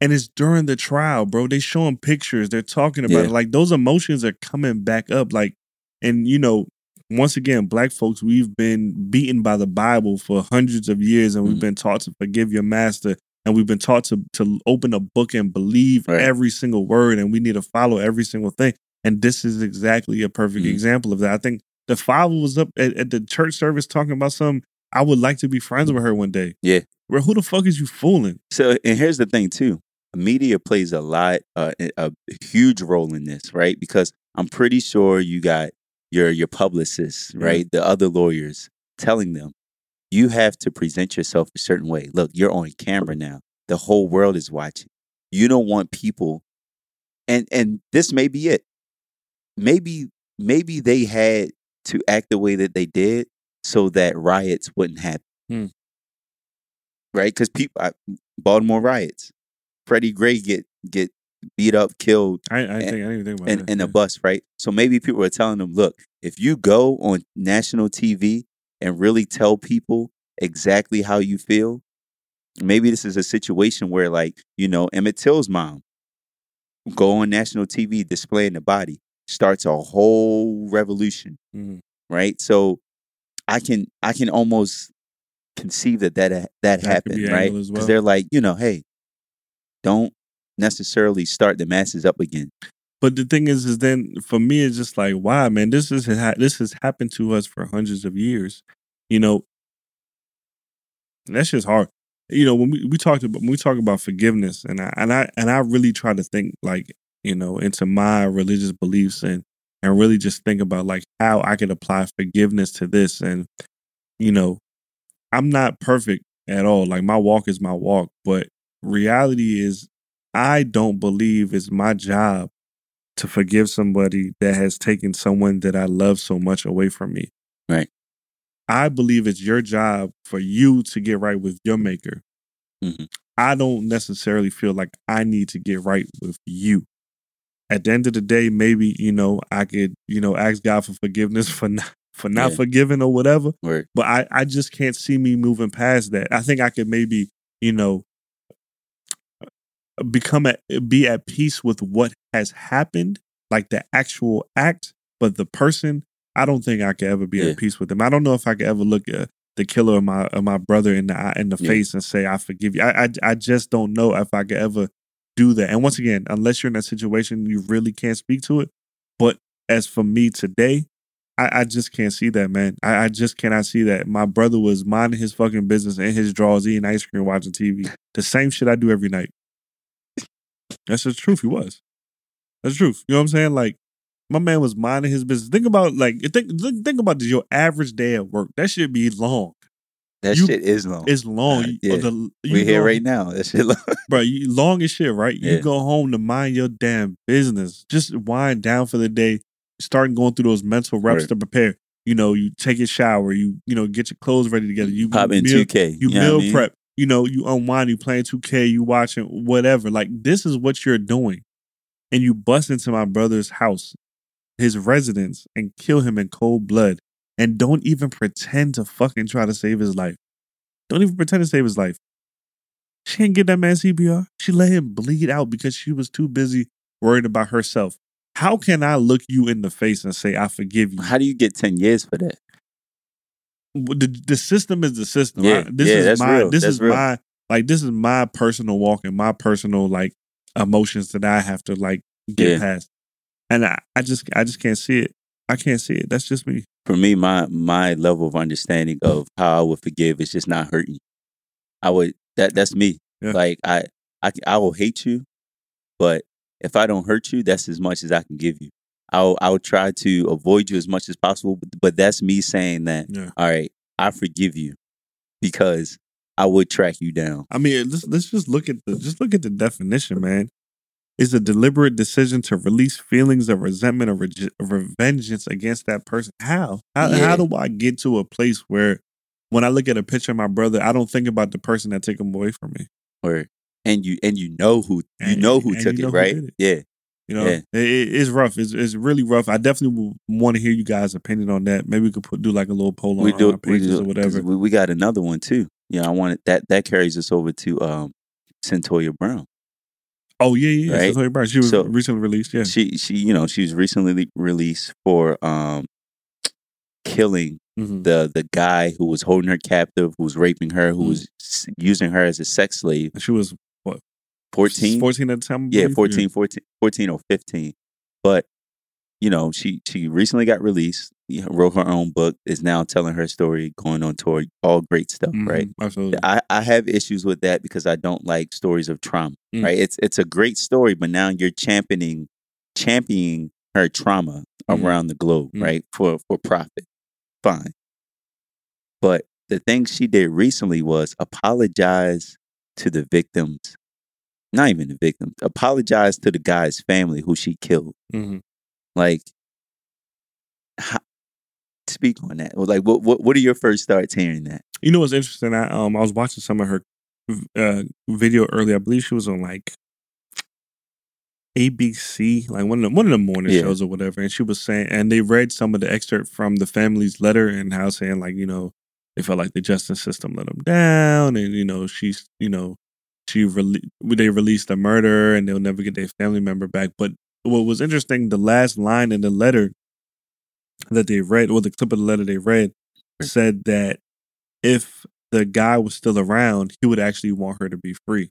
And it's during the trial, bro. They showing pictures. They're talking about Yeah. it. Like those emotions are coming back up. Like, and you know, once again, black folks, we've been beaten by the Bible for hundreds of years, and we've Mhm. been taught to forgive your master, and we've been taught to to open a book and believe Right. every single word, and we need to follow every single thing. And this is exactly a perfect Mhm. example of that. I think the father was up at, at the church service talking about something. I would like to be friends with her one day. Yeah. Bro, who the fuck is you fooling? So, and here's the thing too: media plays a lot, uh, a huge role in this, right? Because I'm pretty sure you got your your publicists, Yeah. right, the other lawyers, telling them you have to present yourself a certain way. Look, you're on camera now; the whole world is watching. You don't want people, and and this may be it. Maybe maybe they had to act the way that they did so that riots wouldn't happen Hmm. right? Because people, I, Baltimore riots, Freddie Gray get get beat up, killed I, I, And- think, I didn't even think about in, that. in a bus, right? So maybe people are telling them, look, if you go on national TV and really tell people exactly how you feel, maybe this is a situation where, like, you know, Emmett Till's mom go on national TV displaying the body, starts a whole revolution, Mhm. right? So I can I can almost conceive that that that That happened, be right? Because well. they're like, you know, hey, don't necessarily start the masses up again. But the thing is, is then for me, it's just like, why, man? This is this has happened to us for hundreds of years. You know, that's just hard. You know, when we, we talked about when we talk about forgiveness, and I and I and I really try to think like you know into my religious beliefs and and really just think about like how I could apply forgiveness to this. And you know, I'm not perfect at all. Like my walk is my walk, but reality is, I don't believe it's my job to forgive somebody that has taken someone that I love so much away from me. Right. I believe it's your job for you to get right with your maker. Mhm. I don't necessarily feel like I need to get right with you. At the end of the day, maybe, you know, I could, you know, ask God for forgiveness (laughs) for not for not Yeah. forgiving or whatever. Right. But I, I just can't see me moving past that. I think I could maybe, you know, become at be at peace with what has happened, like the actual act, but the person, I don't think I could ever be Yeah. at peace with them. I don't know if I could ever look at the killer of my of my brother in the eye, in the Yeah. face and say I forgive you. I, I I just don't know if I could ever do that. And once again, unless you're in that situation, you really can't speak to it. But as for me today, I, I just can't see that, man. I, I just cannot see that. My brother was minding his fucking business in his drawers, eating ice cream, watching TV. The same shit I do every night. That's the truth. He was. That's the truth. You know what I'm saying? Like, my man was minding his business. Think about like think think, think about your average day at work. That should be long. That You- shit is long. It's long. Uh, You- yeah. the- We're here right now. That shit (laughs) long. bro. You, long as shit, right? You Yeah. go home to mind your damn business. Just wind down for the day. Start going through those mental reps Right. to prepare. You know, you take a shower. You you know get your clothes ready together. You Pop in meal, 2K. You meal I mean? prep. You know, you unwind. You playing two K. You watching whatever. Like this is what you're doing, and you bust into my brother's house, his residence, and kill him in cold blood, and don't even pretend to fucking try to save his life. Don't even pretend to save his life. She didn't get that man CPR. She let him bleed out because she was too busy worried about herself. How can I look you in the face and say I forgive you? How do you get ten years for that? The, the system is the system. Yeah, I- this yeah, is that's my real. this That's is real. my like this is my personal walk and my personal like emotions that I have to like get Yeah. past. And I, I just I just can't see it. I can't see it. That's just me. For me, my my level of understanding of how I would forgive is just not hurting. I would that that's me. Yeah. Like I, I I will hate you, but if I don't hurt you, that's as much as I can give you. I'll I'll try to avoid you as much as possible, but, but that's me saying that. Yeah. All right, I forgive you because I would track you down. I mean, let's let's just look at the just look at the definition, man. Is a deliberate decision to release feelings of resentment or rege- revengeance against that person. How? How Yeah. how do I get to a place where when I look at a picture of my brother, I don't think about the person that took him away from me. Or and you and you know who you And- know who took it, right? it. Yeah. You know, Yeah. it, it- it's rough. It's, it's really rough. I definitely want to hear you guys' opinion on that. Maybe we could put do like a little poll on we do, our pages do or whatever. We, we got another one too. You know, I wanted that that carries us over to um Cyntoia Brown. Oh yeah, yeah. yeah. Right? Cecilia Brown. She was So- recently released. Yeah. She she you know, she was recently released for um killing Mhm. the the guy who was holding her captive, who was raping her, who Mm. was using her as a sex slave. She was 14 14 at the time. Yeah, believe? 14, 14, 14 or 15. But, you know, she she recently got released, wrote her own book, is now telling her story, going on tour, all great stuff, Mhm, right? Absolutely. I, I have issues with that because I don't like stories of trauma, Mm. right? It's it's a great story, but now you're championing championing her trauma Mhm. around the globe, Mm. right? For for profit. Fine. But the thing she did recently was apologize to the victims, not even the victims, apologize to the guy's family who she killed. Mhm. Like, how, speak on that. Like, what, what what are your first thoughts hearing that? You know what's interesting? I um I was watching some of her uh video earlier. I believe she was on like ABC, like one of the one of the morning Yeah. shows or whatever, and she was saying, and they read some of the excerpt from the family's letter and how saying like you know they felt like the justice system let them down, and you know she's you know she rele- they released a murder and they'll never get their family member back. But what was interesting, the last line in the letter that they read, or the clip of the letter they read, hmm. said that if the guy was still around, he would actually want her to be free.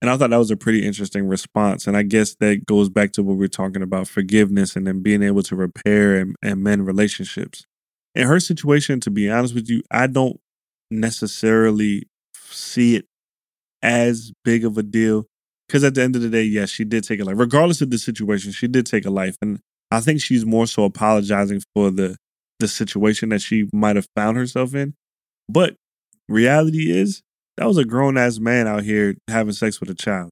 And I thought that was a pretty interesting response. And I guess that goes back to what we are talking about forgiveness and then being able to repair and, and mend relationships. In her situation, to be honest with you, I don't necessarily see it as big of a deal. Because at the end of the day, yes, she did take a life. Regardless of the situation, she did take a life. And I think she's more so apologizing for the the situation that she might have found herself in. But reality is that was a grown ass man out here having sex with a child.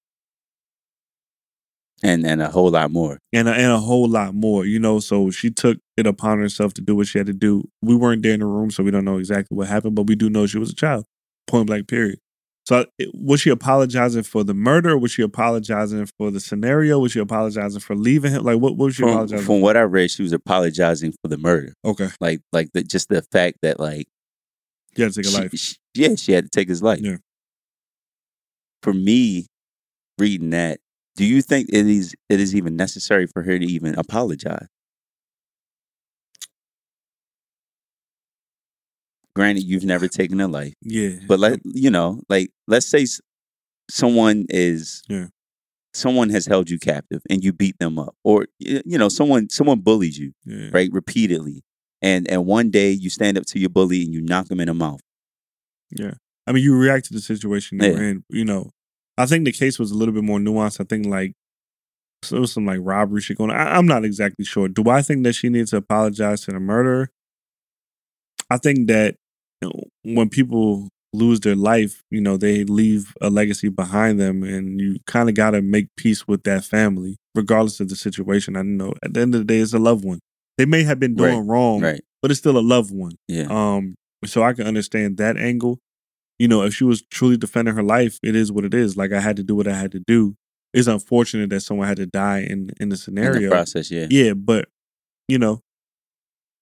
And and a whole lot more. And a, and a whole lot more, you know. So she took it upon herself to do what she had to do. We weren't there in the room, so we don't know exactly what happened, but we do know she was a child. Point blank, period. So was she apologizing for the murder? Was she apologizing for the scenario? Was she apologizing for leaving him? Like what, what was she From, apologizing from what I read, she was apologizing for the murder. Okay. Like like the, just the fact that like You had to take a she- life. she- yeah, she had to take his life. Yeah. For me, reading that, do you think it is it is even necessary for her to even apologize? Granted, you've never taken a life, Yeah. but let you know, like let's say someone is Yeah. someone has held you captive and you beat them up, or you know someone someone bullies you yeah. right repeatedly, and and one day you stand up to your bully and you knock him in the mouth. Yeah. I mean, you react to the situation Yeah. were in. You know, I think the case was a little bit more nuanced. I think like so there was some like robbery shit going. on. I, I'm not exactly sure. Do I think that she needs to apologize to the murderer? I think that when people lose their life, you know, they leave a legacy behind them, and you kind of got to make peace with that family, regardless of the situation. I know at the end of the day, it's a loved one. They may have been doing wrong, Right? but it's still a loved one. Yeah. Um, so I can understand that angle. You know, if she was truly defending her life, it is what it is. Like I had to do what I had to do. It's unfortunate that someone had to die in in the in the scenario. process, yeah. yeah, but you know,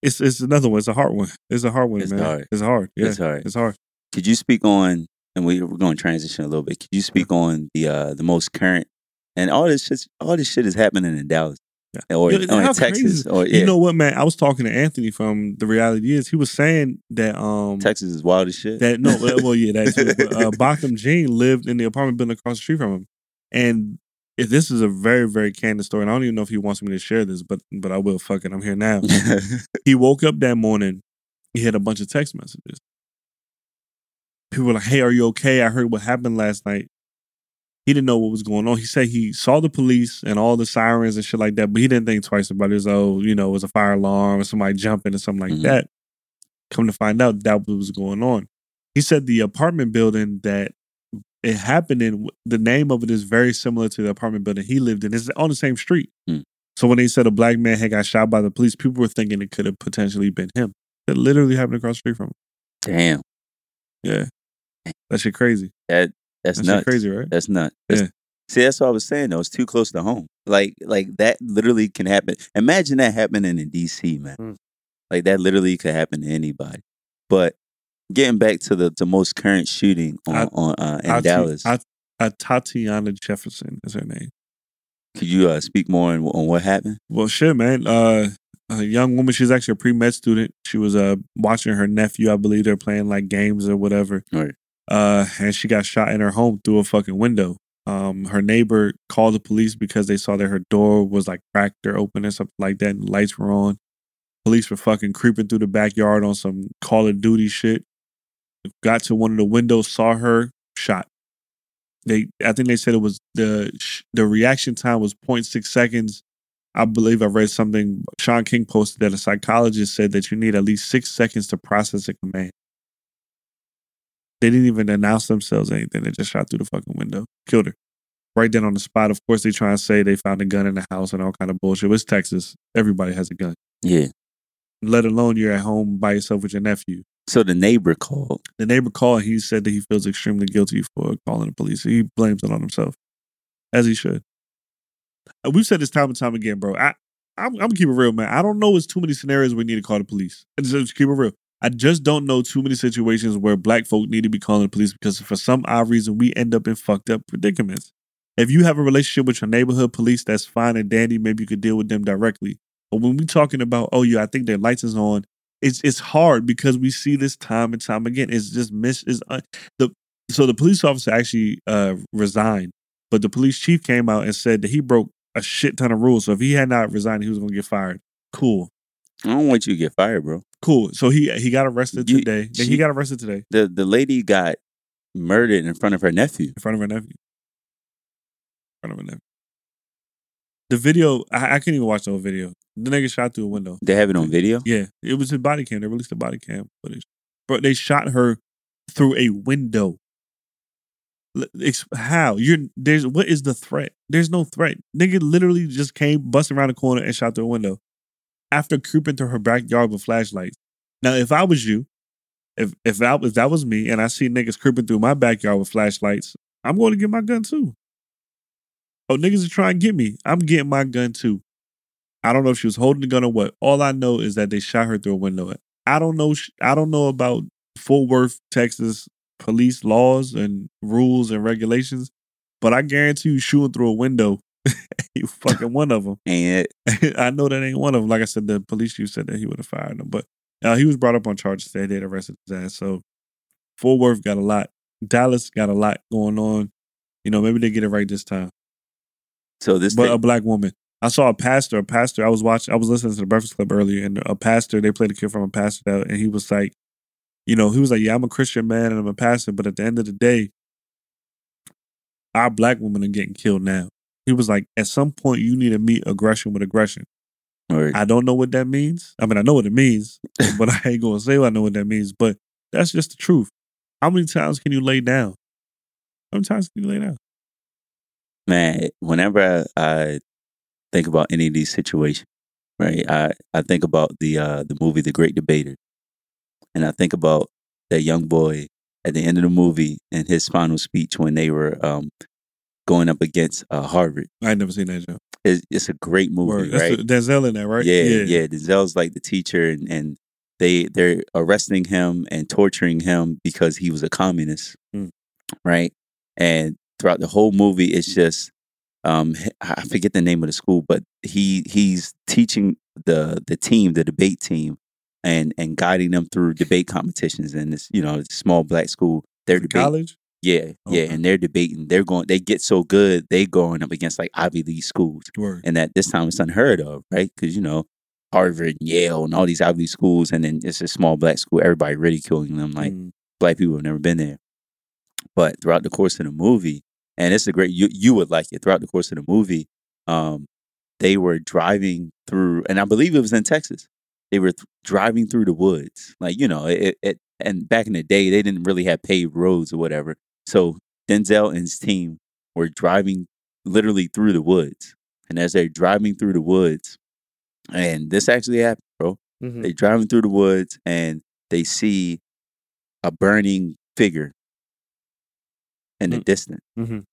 it's it's another one. It's a hard one. It's a hard one, It's man. hard. It's hard. Yeah, It's hard. It's hard. Could you speak on and we, we're going to transition a little bit. Could you speak on the uh, the most current and all this shit? All this shit is happening in Dallas or, Yo, or in Texas or yeah, You know what, man? I was talking to Anthony from the reality is he was saying that um Texas is wild as shit. that no well, well yeah that too, but, uh, (laughs) Botham Jean lived in the apartment building across the street from him, and if this is a very very candid story, and I don't even know if he wants me to share this, but but I will. Fuck it, I'm here now. (laughs) he woke up that morning, he had a bunch of text messages. People were like, "Hey, are you okay? I heard what happened last night." He didn't know what was going on. He said he saw the police and all the sirens and shit like that, but he didn't think twice about it. As oh, you know, it was a fire alarm or somebody jumping or something like Mhm. that. Come to find out, that was going on. He said the apartment building that it happened in, the name of it is very similar to the apartment building he lived in. It's on the same street. Hmm. So when they said a black man had got shot by the police, people were thinking it could have potentially been him. It literally happened across the street from him. Damn, Yeah. That shit crazy. that that's That nuts. crazy, right? That's nuts. That's- Yeah. See, that's what I was saying. though. it's too close to home. Like, like that literally can happen. Imagine that happening in DC, man. Mm. Like that literally could happen to anybody. But getting back to the, the most current shooting on, I- on uh, in Tati- Dallas, I- Tatiana Jefferson is her name. could you uh, speak more on, on what happened? Well, shit, man. Uh, a young woman. She's actually a pre med student. She was uh watching her nephew. I believe they're playing like games or whatever. Right. Uh, and she got shot in her home through a fucking window. Um, her neighbor called the police because they saw that her door was like cracked or open or something like that, and the lights were on. Police were fucking creeping through the backyard on some Call of Duty shit. Got to one of the windows, saw her, shot. They, I think they said it was the the reaction time was 0.6 seconds. I believe I read something. Shaun King posted that a psychologist said that you need at least six seconds to process a command. They didn't even announce themselves anything. They just shot through the fucking window, killed her right then on the spot. Of course, they try and say they found a gun in the house and all kind of bullshit. It's Texas. Everybody has a gun. Yeah. Let alone you're at home by yourself with your nephew. So the neighbor called. The neighbor called. He said that he feels extremely guilty for calling the police. He blames it on himself, as he should. We've said this time and time again, bro. I, I'm, I'm gonna keep it real, man. I don't know. It's too many scenarios we need to call the police. I Just, just keep it real. I just don't know too many situations where black folk need to be calling the police because for some odd reason we end up in fucked up predicaments. If you have a relationship with your neighborhood police, that's fine and dandy. Maybe you could deal with them directly. But when we're talking about, oh yeah, I think their lights is on, it's it's hard because we see this time and time again. It's just miss is un- the so the police officer actually uh resigned, but the police chief came out and said that he broke a shit ton of rules. So if he had not resigned, he was gonna get fired. Cool, I don't want you to get fired, bro. cool. So he he got arrested You- today. She- he got arrested today The the lady got murdered in front of her nephew. in front of her nephew. In front of her nephew. The video, I, I couldn't even watch the whole video. The nigga shot through a window. They have it on video. Yeah, it was his body cam. They released the body cam footage. But they shot her through a window. How? You're there's what is the threat? There's no threat. Nigga literally just came busting around the corner and shot through a window after creeping through her backyard with flashlights. Now, if I was you, if if I, if that was me and I see niggas creeping through my backyard with flashlights, I'm going to get my gun too. Oh, niggas are trying to get me. I'm getting my gun too. I don't know if she was holding the gun or what. All I know is that they shot her through a window. I don't know. I don't know about Fort Worth, Texas police laws and rules and regulations, but I guarantee you, shooting through a window, (laughs) you fucking one of them. And (laughs) it, (laughs) I know that ain't one of them. Like I said, the police chief said that he would have fired him, but uh, he was brought up on charges. They did arrested his ass. So Fort Worth got a lot. Dallas got a lot going on. You know, maybe they get it right this time. so this But thing- a black woman. I saw a pastor. A pastor. I was watching. I was listening to the Breakfast Club earlier, and a pastor. They played a kid from a pastor, that, and he was like, you know, he was like, "Yeah, I'm a Christian man and I'm a pastor, but at the end of the day, our black women are getting killed now." He was like, "At some point, you need to meet aggression with aggression." or- I don't know what that means. I mean, I know what it means, (laughs) but I ain't gonna say I know what that means. But that's just the truth. How many times can you lay down? How many times can you lay down? man, whenever I, I think about any of these situations, right, I, I think about the uh, the movie The Great Debater, and I think about that young boy at the end of the movie and his final speech when they were um, going up against uh, Harvard. I never seen that show. It's, it's a great movie, right? the- Denzel in that, right? Yeah, yeah. Denzel's like the teacher, and, and they they're arresting him and torturing him because he was a communist. Mm. right? And throughout the whole movie, it's just um, I forget the name of the school, but he he's teaching the the team, the debate team, and and guiding them through debate competitions. And this, you know, small black school. They're debating. College. Yeah, yeah, and they're debating. They're going. They get so good. they're going up against like Ivy League schools, Word. and that this time it's unheard of, right? Because you know Harvard, and Yale, and all these Ivy League schools, and then it's a small black school. Everybody ridiculing them, like Mm. black people have never been there. But throughout the course of the movie, and it's a great you you would like it. Throughout the course of the movie, um, they were driving through, and I believe it was in Texas. They were th- driving through the woods, like you know, it, it. And back in the day, they didn't really have paved roads or whatever. So Denzel and his team were driving literally through the woods, and as they're driving through the woods, and this actually happened, bro. Mhm. They driving through the woods and they see a burning figure in the Mm. distance. Mhm.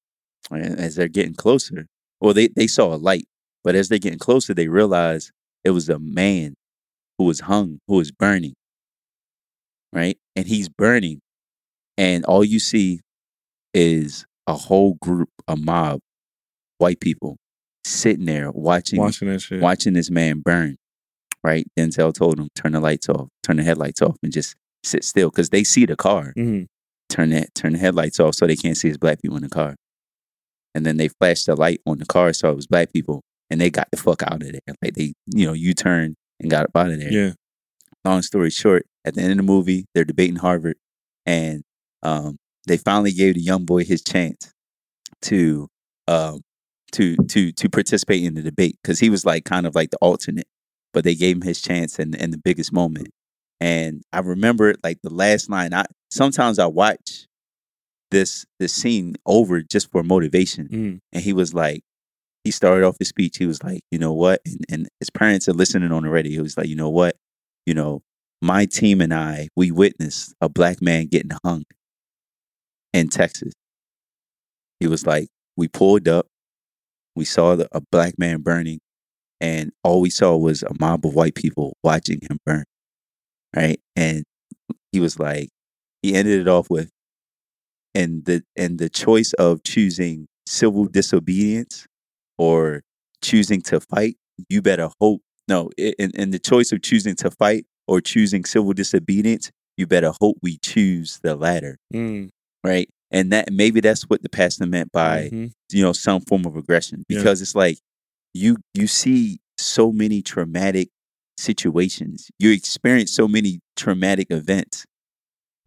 And as they're getting closer, well, they, they saw a light, but as they're getting closer, they realize it was a man who was hung, who was burning. Right? And he's burning. And all you see is a whole group, a mob, white people sitting there watching Watching that shit. watching this man burn. Right? Denzel told him, turn the lights off, turn the headlights off, and just sit still because they see the car. Mhm. Turn that, turn the headlights off so they can't see his black people in the car. And then they flashed the light on the car so it was black people, and they got the fuck out of there. Like they, you know, you turned and got up out of there. Yeah. Long story short, at the end of the movie, they're debating Harvard, and um, they finally gave the young boy his chance to um, to to to participate in the debate because he was like kind of like the alternate, but they gave him his chance in in the biggest moment. And I remember like the last line. I sometimes I watch this this scene over just for motivation, Mm. and he was like, he started off his speech. He was like, you know what, and, and his parents are listening on the radio. He was like, you know what, you know, my team and I, we witnessed a black man getting hung in Texas. He was like, we pulled up, we saw the, a black man burning, and all we saw was a mob of white people watching him burn. Right. And he was like, he ended it off with, and the and the choice of choosing civil disobedience or choosing to fight, you better hope. No, and, in, in the choice of choosing to fight or choosing civil disobedience, you better hope we choose the latter, Mm. right? And that maybe that's what the pastor meant by Mhm. you know some form of aggression Yeah. because it's like you you see so many traumatic situations. You experience so many traumatic events.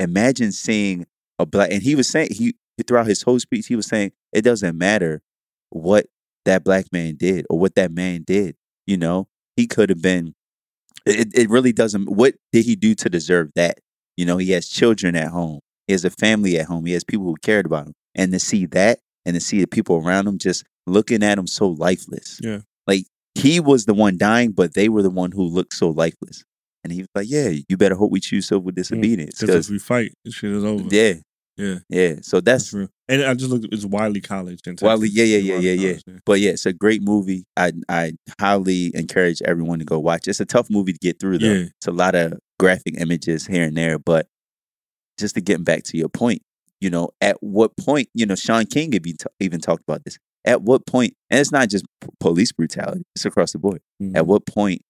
Imagine seeing a black and he was saying he throughout his whole speech he was saying it doesn't matter what that black man did or what that man did you know? He could have been it, it really doesn't what did he do to deserve that? You know he has children at home. He has a family at home. He has people who cared about him. And to see that and to see the people around him just looking at him so lifeless. Yeah. like he was the one dying but they were the one who looked so lifeless and he was like yeah you better hope we choose civil mm, disobedience Because if we fight, shit is over. yeah Yeah. yeah so That's that's. And I just looked. It's Wiley College. In Wiley- Texas. yeah, yeah, yeah, Wiley yeah, College, oh, But yeah, it's a great movie. I I highly encourage everyone to go watch. It's a tough movie to get through though. Yeah. It's a lot of graphic images here and there, but just to get back to your point, you know, at what point, you know, Shaun King be t- even talked about this. At what point, and it's not just police brutality; it's across the board. Mhm. At what point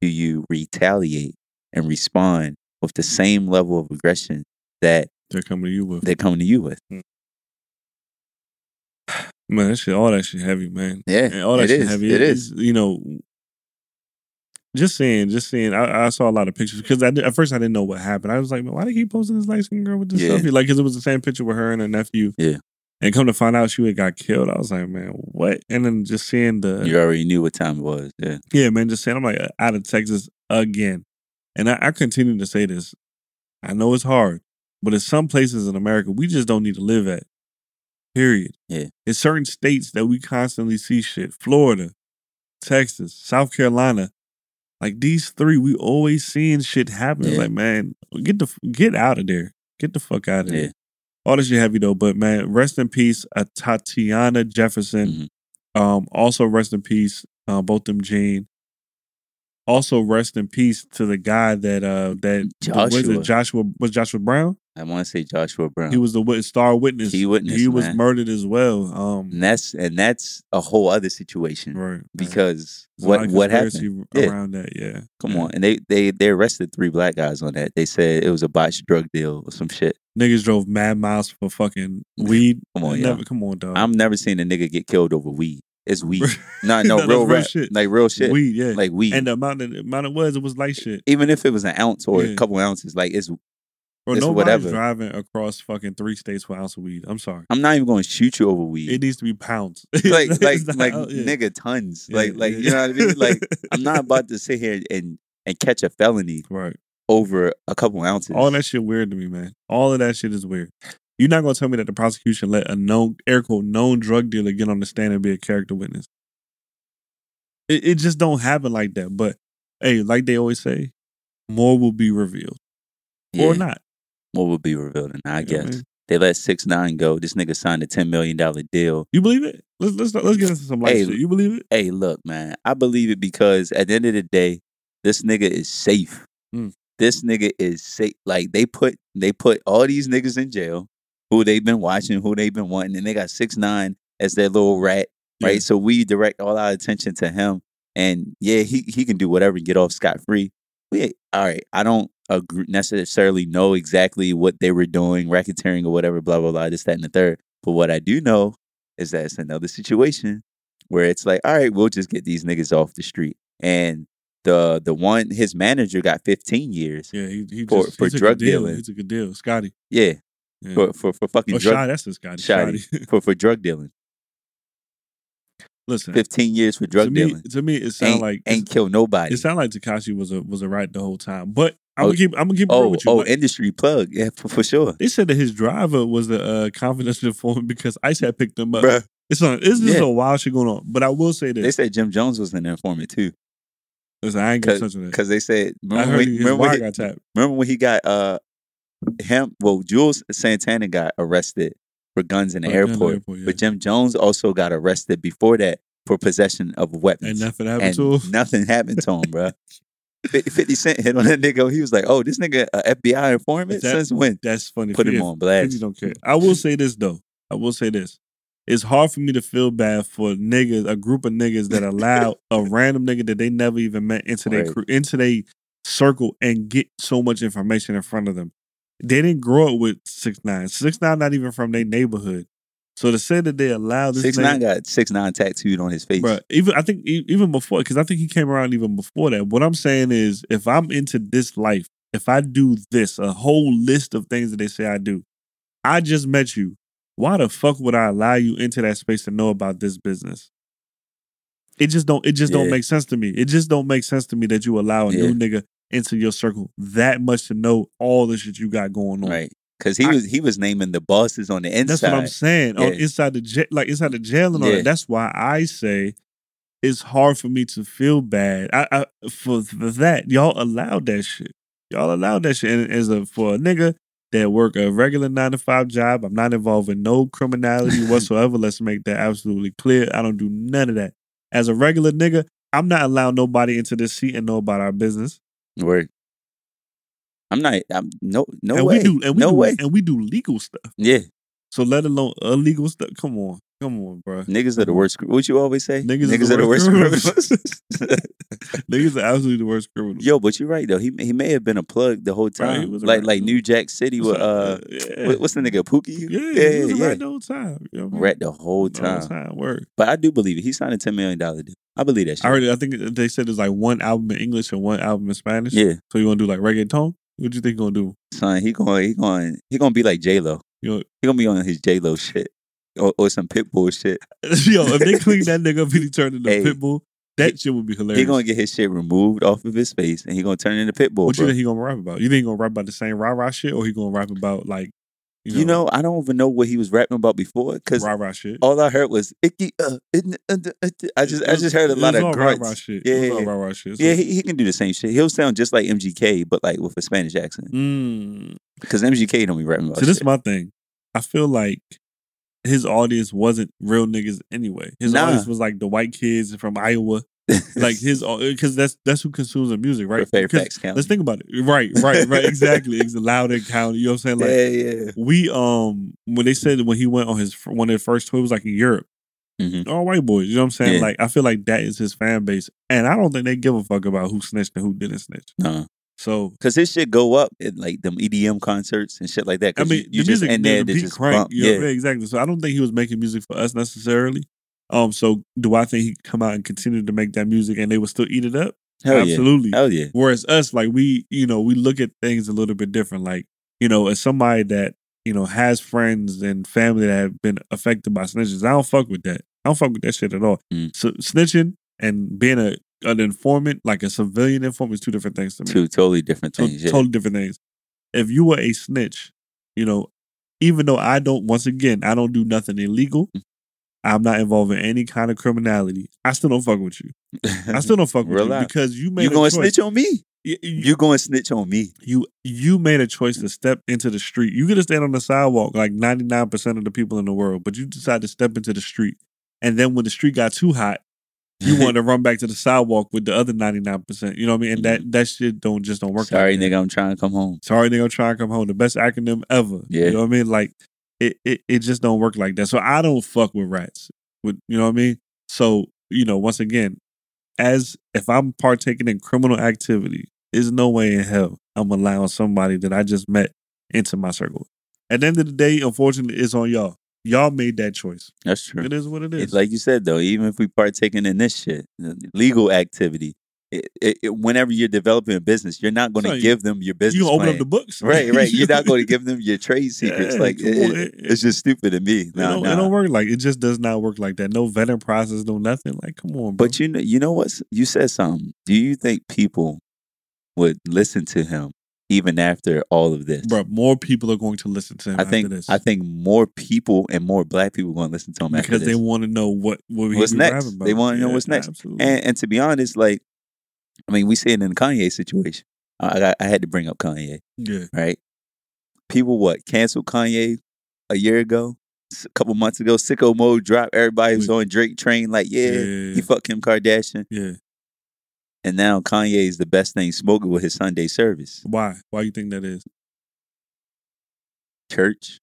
do you retaliate and respond with the same level of aggression that They're coming to you with. they're coming to you with? (sighs) Man, that shit, all that shit heavy, man. Yeah, And all that it shit is. heavy. It It is. You know, just seeing, just seeing. I, I saw a lot of pictures because at first I didn't know what happened. I was like, man, why they keep posting this light skinned girl with this Yeah. selfie? Like, because it was the same picture with her and her nephew. Yeah. And come to find out, she had got killed. I was like, man, what? And then just seeing the You already knew what time it was. Yeah, yeah, man, just saying, I'm like uh, out of Texas again. And I, I continue to say this. I know it's hard, but in some places in America, we just don't need to live at. Period. Yeah. In certain states that we constantly see shit, Florida, Texas, South Carolina, like these three, we always seeing shit happen. Yeah. Like, man, get the get out of there. Get the fuck out of Yeah. there. All this shit heavy though, but man, rest in peace, uh, Tatiana Jefferson. Mhm. Um, also rest in peace, uh, Botham Jean. Also rest in peace to the guy that uh that the- was it Joshua was Joshua Brown? I want to say Joshua Brown. He was the wit- star witness. Key witness, He was murdered as well. Um, and that's and that's a whole other situation right. right. because lot what what happened? conspiracy Yeah. around that? Yeah. Come Yeah. on, and they they they arrested three black guys on that. They said it was a botched drug deal or some shit. Niggas drove mad miles for fucking (laughs) weed. Come on, Never, come on, dog. I'm never seen a nigga get killed over weed. It's (laughs) weed. no, no, No, real real rap, shit. like real shit, Weed, yeah. like weed. and the amount of the amount it was, it was light shit. Even if it was an ounce or Yeah. a couple ounces, like it's. Or It's nobody's whatever. driving across fucking three states for an ounce of weed. I'm sorry. I'm not even going to shoot you over weed. It needs to be pounds. (laughs) like like not like yeah. nigga tons. Yeah, like like yeah. you know what I mean? Like (laughs) I'm not about to sit here and and catch a felony Right. over a couple ounces. All that shit weird to me, man. All of that shit is weird. You're not gonna tell me that the prosecution let a known air quote known drug dealer get on the stand and be a character witness. It, it just don't happen like that. But hey, like they always say, more will be revealed Yeah, or not. What would be revealed? And I You what I guess mean? they let six nine go. This nigga signed a ten million dollar deal. You believe it? Let's let's let's get into some light Hey, shit. You believe it? Hey, look, man, I believe it because at the end of the day, this nigga is safe. Mm. This nigga is safe. Like they put they put all these niggas in jail, who they've been watching, who they've been wanting, and they got six nine as their little rat, right? Yeah. So we direct all our attention to him, and yeah, he he can do whatever and get off scot free. We all right. I don't agree, necessarily know exactly what they were doing, racketeering or whatever, blah blah blah, this that and the third. But what I do know is that it's another situation where it's like, all right, we'll just get these niggas off the street. And the the one his manager got 15 years. Yeah, he, he For- just for drug a deal. dealing. He took a deal. Scotty. Yeah, Yeah. for for for fucking oh, drug Shy, that's the Scotty. Shotti. Scotty. (laughs) for for drug dealing. Listen, 15 years for drug to me, dealing. to me, it sounds like ain't kill nobody. it sounded like Tekashi was a was a rat the whole time. But I'm Oh, gonna keep I'm gonna keep oh, with you. oh, Like, industry plug. Yeah, for, for sure. they said that his driver was a uh, confidential informant because Ice had picked him up. Bruh. It's on. It's just Yeah. a wild shit going on. But I will say this: They said Jim Jones was an informant too. Listen, I ain't gonna touch on that. Because they said, I remember, heard when, his remember, when he, got tapped. remember when he got uh him? Well, Juelz Santana got arrested for guns in the Oh, gun in the airport, airport, yeah. but Jim Jones also got arrested before that for possession of weapons. And nothing happened And to him. nothing happened to him, bro. (laughs) 50, 50 Cent hit on that nigga. He was like, "Oh, this nigga a FBI informant That- since when?" That's funny. Put him on blast. Don't care. I will say this though. I will say this. It's hard for me to feel bad for niggas, a group of niggas that allow a (laughs) random nigga that they never even met into their crew, into their circle and get so much information in front of them. They didn't grow up with six nine. Six nine not even from their neighborhood. So to say that they allow this Six nigga- nine got six nine tattooed on his face. Bruh, even I think even before, because I think he came around even before that. What I'm saying is, if I'm into this life, if I do this, a whole list of things that they say I do, I just met you. Why the fuck would I allow you into that space to know about this business? It just don't. It just don't make sense to me. It just don't make sense to me that you allow a Yeah. new nigga into your circle that much to know all the shit you got going on. right? Because he I- was he was naming the bosses on the inside. That's what I'm saying. On inside the jail, like inside the jail and all Yeah. that. That's why I say it's hard for me to feel bad. I, I for, for that y'all allowed that shit. Y'all allowed that shit. And as a for a nigga that work a regular nine to five job, I'm not involved in no criminality (laughs) whatsoever. Let's make that absolutely clear. I don't do none of that. As a regular nigga, I'm not allowing nobody into this seat and know about our business. Word. I'm not. I'm no no and way. we do and we no do, way. and we do legal stuff. Yeah, So let alone illegal stuff. Come on. Come on, bro. niggas are the worst. What you always say? Niggas are the worst criminals. (laughs) (laughs) Niggas are absolutely the worst criminals. Yo, but you're right though. He he may have been a plug the whole time. a like like. New Jack City with uh, yeah. what- what's the nigga Pookie? yeah, yeah, he yeah. rat the whole time. You know I mean? Rat the whole The whole time. time. Word. But I do believe it. He signed a ten million dollar deal. I believe that shit. I it- I think they said there's like one album in English and one album in Spanish. Yeah, So you gonna do like reggaeton? What do you think you gonna do? son. He going. He going. He gonna be like J Lo. You know, He gonna be on his J Lo shit or, or some Pitbull shit. (laughs) yo, if they clean that (laughs) nigga up and he turned into Hey, Pitbull, that shit would be hilarious. He gonna get his shit removed off of his face and he gonna turn into Pitbull. what bro. you think he gonna rap about? You think he gonna rap about the same rah rah shit, or he gonna rap about like, you know, You know, I don't even know what he was rapping about before because rah rah shit? all I heard was icky. Uh, uh, uh, I just I just heard a lot of grunts. Rah-rah shit. Yeah, It was all rah rah shit. So- Yeah, he, he can do the same shit. He'll sound just like MGK, but like with a Spanish accent. Mm. Because MGK don't be rapping about So this is my thing. I feel like his audience wasn't real niggas anyway. His Nah. audience was like the white kids from Iowa Like (laughs) his, because that's that's who consumes the music, right? Fairfax County. Let's think about it. Right, right, right. Exactly. It's Loudoun County. You know what I'm saying? Like yeah, yeah. we, um, when they said when he went on his one of the first tours, was like in Europe, Mhm. all white boys. You know what I'm saying? Yeah. Like I feel like that is his fan base, and I don't think they give a fuck about who snitched and who didn't snitch. No. So Cause his shit go up at like them EDM concerts and shit like that. I mean, you, you the just music, in the, there the just crank. bump. Yeah, yeah, exactly. So I don't think he was making music for us necessarily. Um, so do I think he could come out and continue to make that music and they would still eat it up? hell yeah, Absolutely. hell yeah. Whereas us, like we, you know, we look at things a little bit different. Like, you know, as somebody that, you know, has friends and family that have been affected by snitches, I don't fuck with that. I don't fuck with that shit at all. Mm. So snitching and being a an informant, like a civilian informant, is two different things to me. Two totally different To- things. Yeah. Totally different things. If you were a snitch, you know, even though I don't, once again, I don't do nothing illegal. Mm. I'm not involved in any kind of criminality. I still don't fuck with you. I still don't (laughs) fuck with you because you made you a going to snitch on me? You going to snitch on me? you you made a choice to step into the street. You could have stayed on the sidewalk like 99% of the people in the world, but you decided to step into the street. And then when the street got too hot, you (laughs) want to run back to the sidewalk with the other 99%. You know what I mean? And that that shit don't just don't work. Sorry, like nigga, I'm trying to come home. Sorry, nigga, try to come home. The best acronym ever. Yeah. You know what I mean? Like it, it it just don't work like that. So I don't fuck with rats. With you know what I mean? So, you know, once again, as if I'm partaking in criminal activity, there's no way in hell I'm allowing somebody that I just met into my circle. At the end of the day, unfortunately, it's on y'all. Y'all made that choice. That's true. It is what it It's like you said though, even if we partaking in this shit, legal activity, it, it, it- whenever you're developing a business, you're not going to So give them your business you open plan. up the books, right, right. You're not going (laughs) to give them your trade secrets. Yeah, like it- it- it- it's just stupid to me. It, Nah, don't, nah. it don't work like it just does not work like that. No vetting process, no nothing. Like, come on, bro. But you know, you know what? You said something. Do you think people would listen to him even after all of this? bro, more people are going to listen to him I think after this. I think more people and more black people going to listen to him after because they want to know what what What's next? about. They wanna know what's next. Absolutely. And, and to be honest, like, I mean, we see it in the Kanye situation. I, I, I had to bring up Kanye, yeah, right? People, what canceled Kanye a year ago, a couple months ago. Sicko mode dropped. Everybody was on Drake train. Like, yeah, yeah, he fucked Kim Kardashian, yeah. And now Kanye is the best thing smoking with his Sunday service. Why? Why you think that is? Church,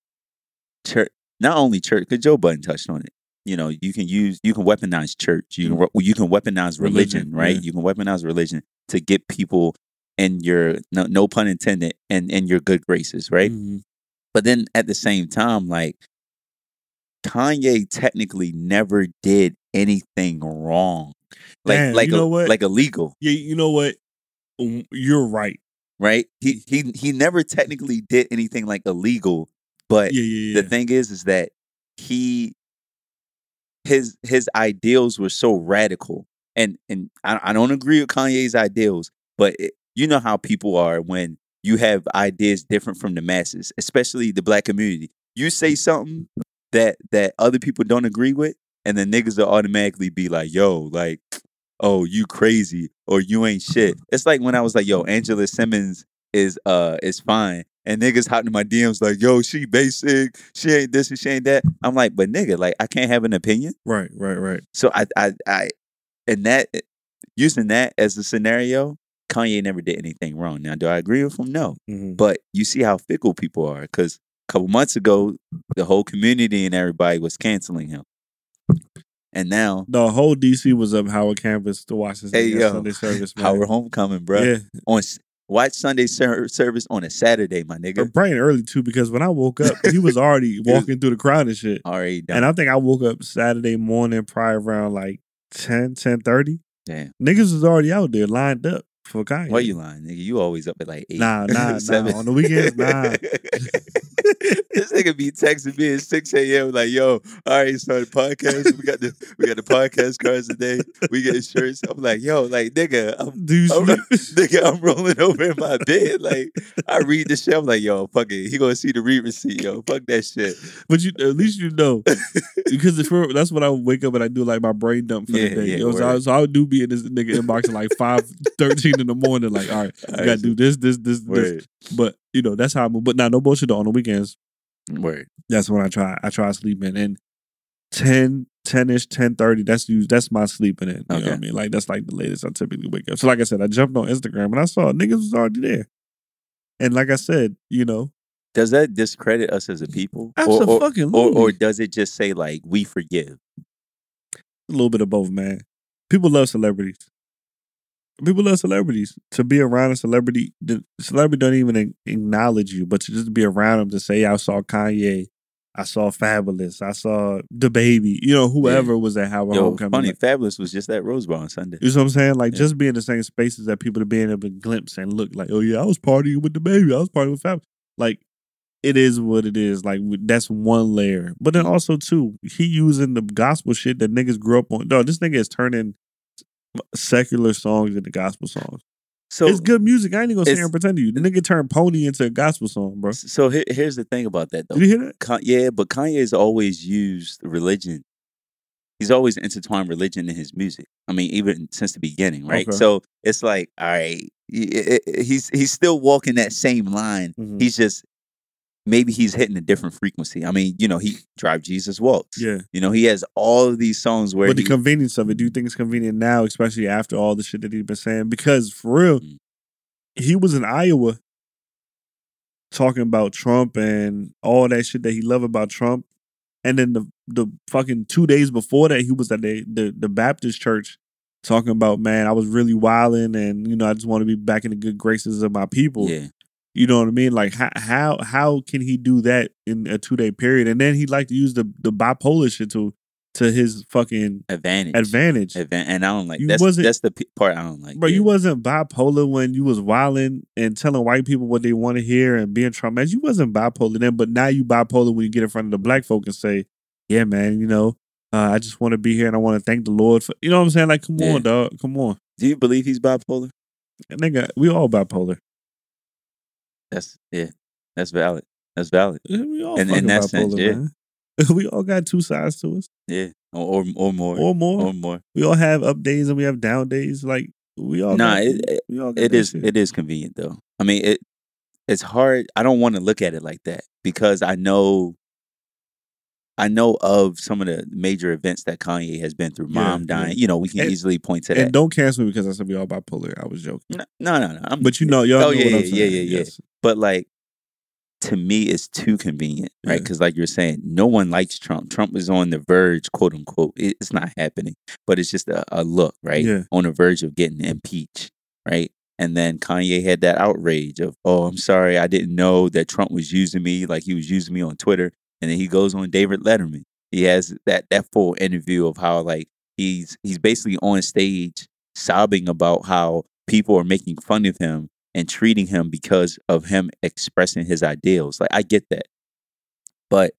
church. Not only church, because Joe Budden touched on it. You know, you can use, you can weaponize church. You can, re- you can weaponize religion, Religion, right? yeah. You can weaponize religion to get people in your, no, no pun intended, and in your good graces, right? Mhm. But then at the same time, like Kanye technically never did anything wrong, like Damn, like you a- know what? like illegal, Yeah, you know what? You're right. right? He he he never technically did anything like illegal, but Yeah, yeah, yeah. the thing is, is that he his his ideals were so radical, and and I, I don't agree with Kanye's ideals, but it, you know how people are when you have ideas different from the masses, especially the black community. You say something that that other people don't agree with, and then niggas will automatically be like, "Yo, like." Oh, you crazy or you ain't shit. It's like when I was like, yo, Angela Simmons is uh is fine. And niggas hopping in my DMs like, yo, she basic, she ain't this and she ain't that. I'm like, but nigga, like I can't have an opinion. right, right, right. So I I I and that using that as a scenario, Kanye never did anything wrong. Now, do I agree with him? No. Mhm. But you see how fickle people are. Cause a couple months ago, the whole community and everybody was canceling him. And now The whole DC was up Howard campus to watch this Hey, yo, Sunday service. Man. Howard Homecoming, bro. Yeah, On watch Sunday ser- service on a Saturday, my nigga. bright praying early too because when I woke up, he was already (laughs) walking through the crowd and shit. Already done. And I think I woke up Saturday morning probably around like 10, 10 30. Damn. Niggas was already out there lined up for Kanye. Why you lying, nigga? You always up at like eight. Nah, nah, nah. seven. On the weekends, nah. (laughs) this nigga be texting me at six a.m. like, "Yo, all right, so the podcast. We got the we got the podcast cards today. We get shirts." I'm like, "Yo, like nigga, I'm, I'm, (laughs) nigga, I'm rolling over in my bed. Like, I read the shit. I'm like, yo, fuck it. He gonna see the read receipt, yo. Fuck that shit. But you at least you know because if we're- that's what I wake up and I do like my brain dump for Yeah, the day. yeah, Yo, so, I, so I do be in this nigga inbox at like five thirteen in the morning. Like, all right, (laughs) I gotta do this, this, this, this. But you know that's how I move. But now, no bullshit. Though, on the weekends, word. that's when I try. I try sleeping and 10, ten ish, ten thirty. That's you. That's my sleeping in. You know what I mean? Like that's like the latest I typically wake up. So like I said, I jumped on Instagram and I saw niggas was already there. And like I said, you know, Does that discredit us as a people? Or, or, absolutely, or, or does it just say like we forgive? a little bit of both, man. People love celebrities. People love celebrities. To be around a celebrity, the celebrity don't even acknowledge you, but to just be around them to say, "I saw Kanye, I saw Fabolous, I saw DaBaby," you know, whoever was at Howard Yo, Homecoming. funny, like- Fabolous was just at Rose Bowl on Sunday. You know what I'm saying? Like Yeah. just being in the same spaces that people are being able to glimpse and look like, oh yeah, I was partying with DaBaby. I was partying with Fab. Like it is what it is. Like that's one layer. But then also too, he using the gospel shit that niggas grew up on. No, this nigga is turning secular songs into gospel songs. So it's good music. I ain't even gonna sit here and pretend to you. The nigga turned Pony into a gospel song, bro. So here, here's the thing about that though. Did you hear that? Con- yeah, but Kanye's always used religion. He's always intertwined religion in his music. I mean, even since the beginning, right? Okay. So it's like, all right, he- he's he's still walking that same line. Mhm. He's just maybe he's hitting a different frequency. I mean, you know, he Drive Jesus Walks. Yeah. You know, he has all of these songs where But the he, convenience of it, do you think it's convenient now, especially after all the shit that he's been saying? Because for real, Mm. he was in Iowa talking about Trump and all that shit that he loved about Trump. And then the the fucking two days before that, he was at the the, the Baptist church talking about, man, I was really wilding and you know, I just want to be back in the good graces of my people. yeah, You know what I mean? Like how how how can he do that in a two day period? And then he like to use the the bipolar shit to to his fucking advantage, advantage. Advan- and I don't like You that's wasn't- that's the p- part I don't like. Bro, yeah. you wasn't bipolar when you was wilding and telling white people what they want to hear and being traumatized. You wasn't bipolar then, but now you bipolar when you get in front of the black folk and say, "Yeah, man, you know, uh, I just want to be here and I want to thank the Lord for." You know what I'm saying? Like, come Yeah. on, dog, come on, Do you believe he's bipolar? nigga. We all bipolar. That's yeah, that's valid. That's valid. We all fucking that bipolar, sense, yeah. man. (laughs) we all got two sides to us, Yeah, or or, or more, or more. or more. we all have up days and we have down days. Like we all. Nah, got, it- we all It is shit. it is convenient though. I mean it it's hard. I don't want to look at it like that because I know I know of some of the major events that Kanye has been through. Mom yeah. dying, you know, we can And- easily point to And that. don't cancel me because I said we all bipolar. I was joking. No, no, no. no. But you know, y'all Oh, know yeah, what I'm yeah, saying. yeah, yeah, yeah. Yes. But like to me it's too convenient right? Yeah. because like you're saying no one likes trump. Trump is on the verge quote unquote it's not happening but it's just a, a look right? Yeah. on the verge of getting impeached right? And then kanye had that outrage of oh i'm sorry i didn't know that trump was using me like he was using me on twitter and then he goes on david letterman. He has that that full interview of how like he's he's basically on stage sobbing about how people are making fun of him and treating him because of him expressing his ideals. Like I get that. But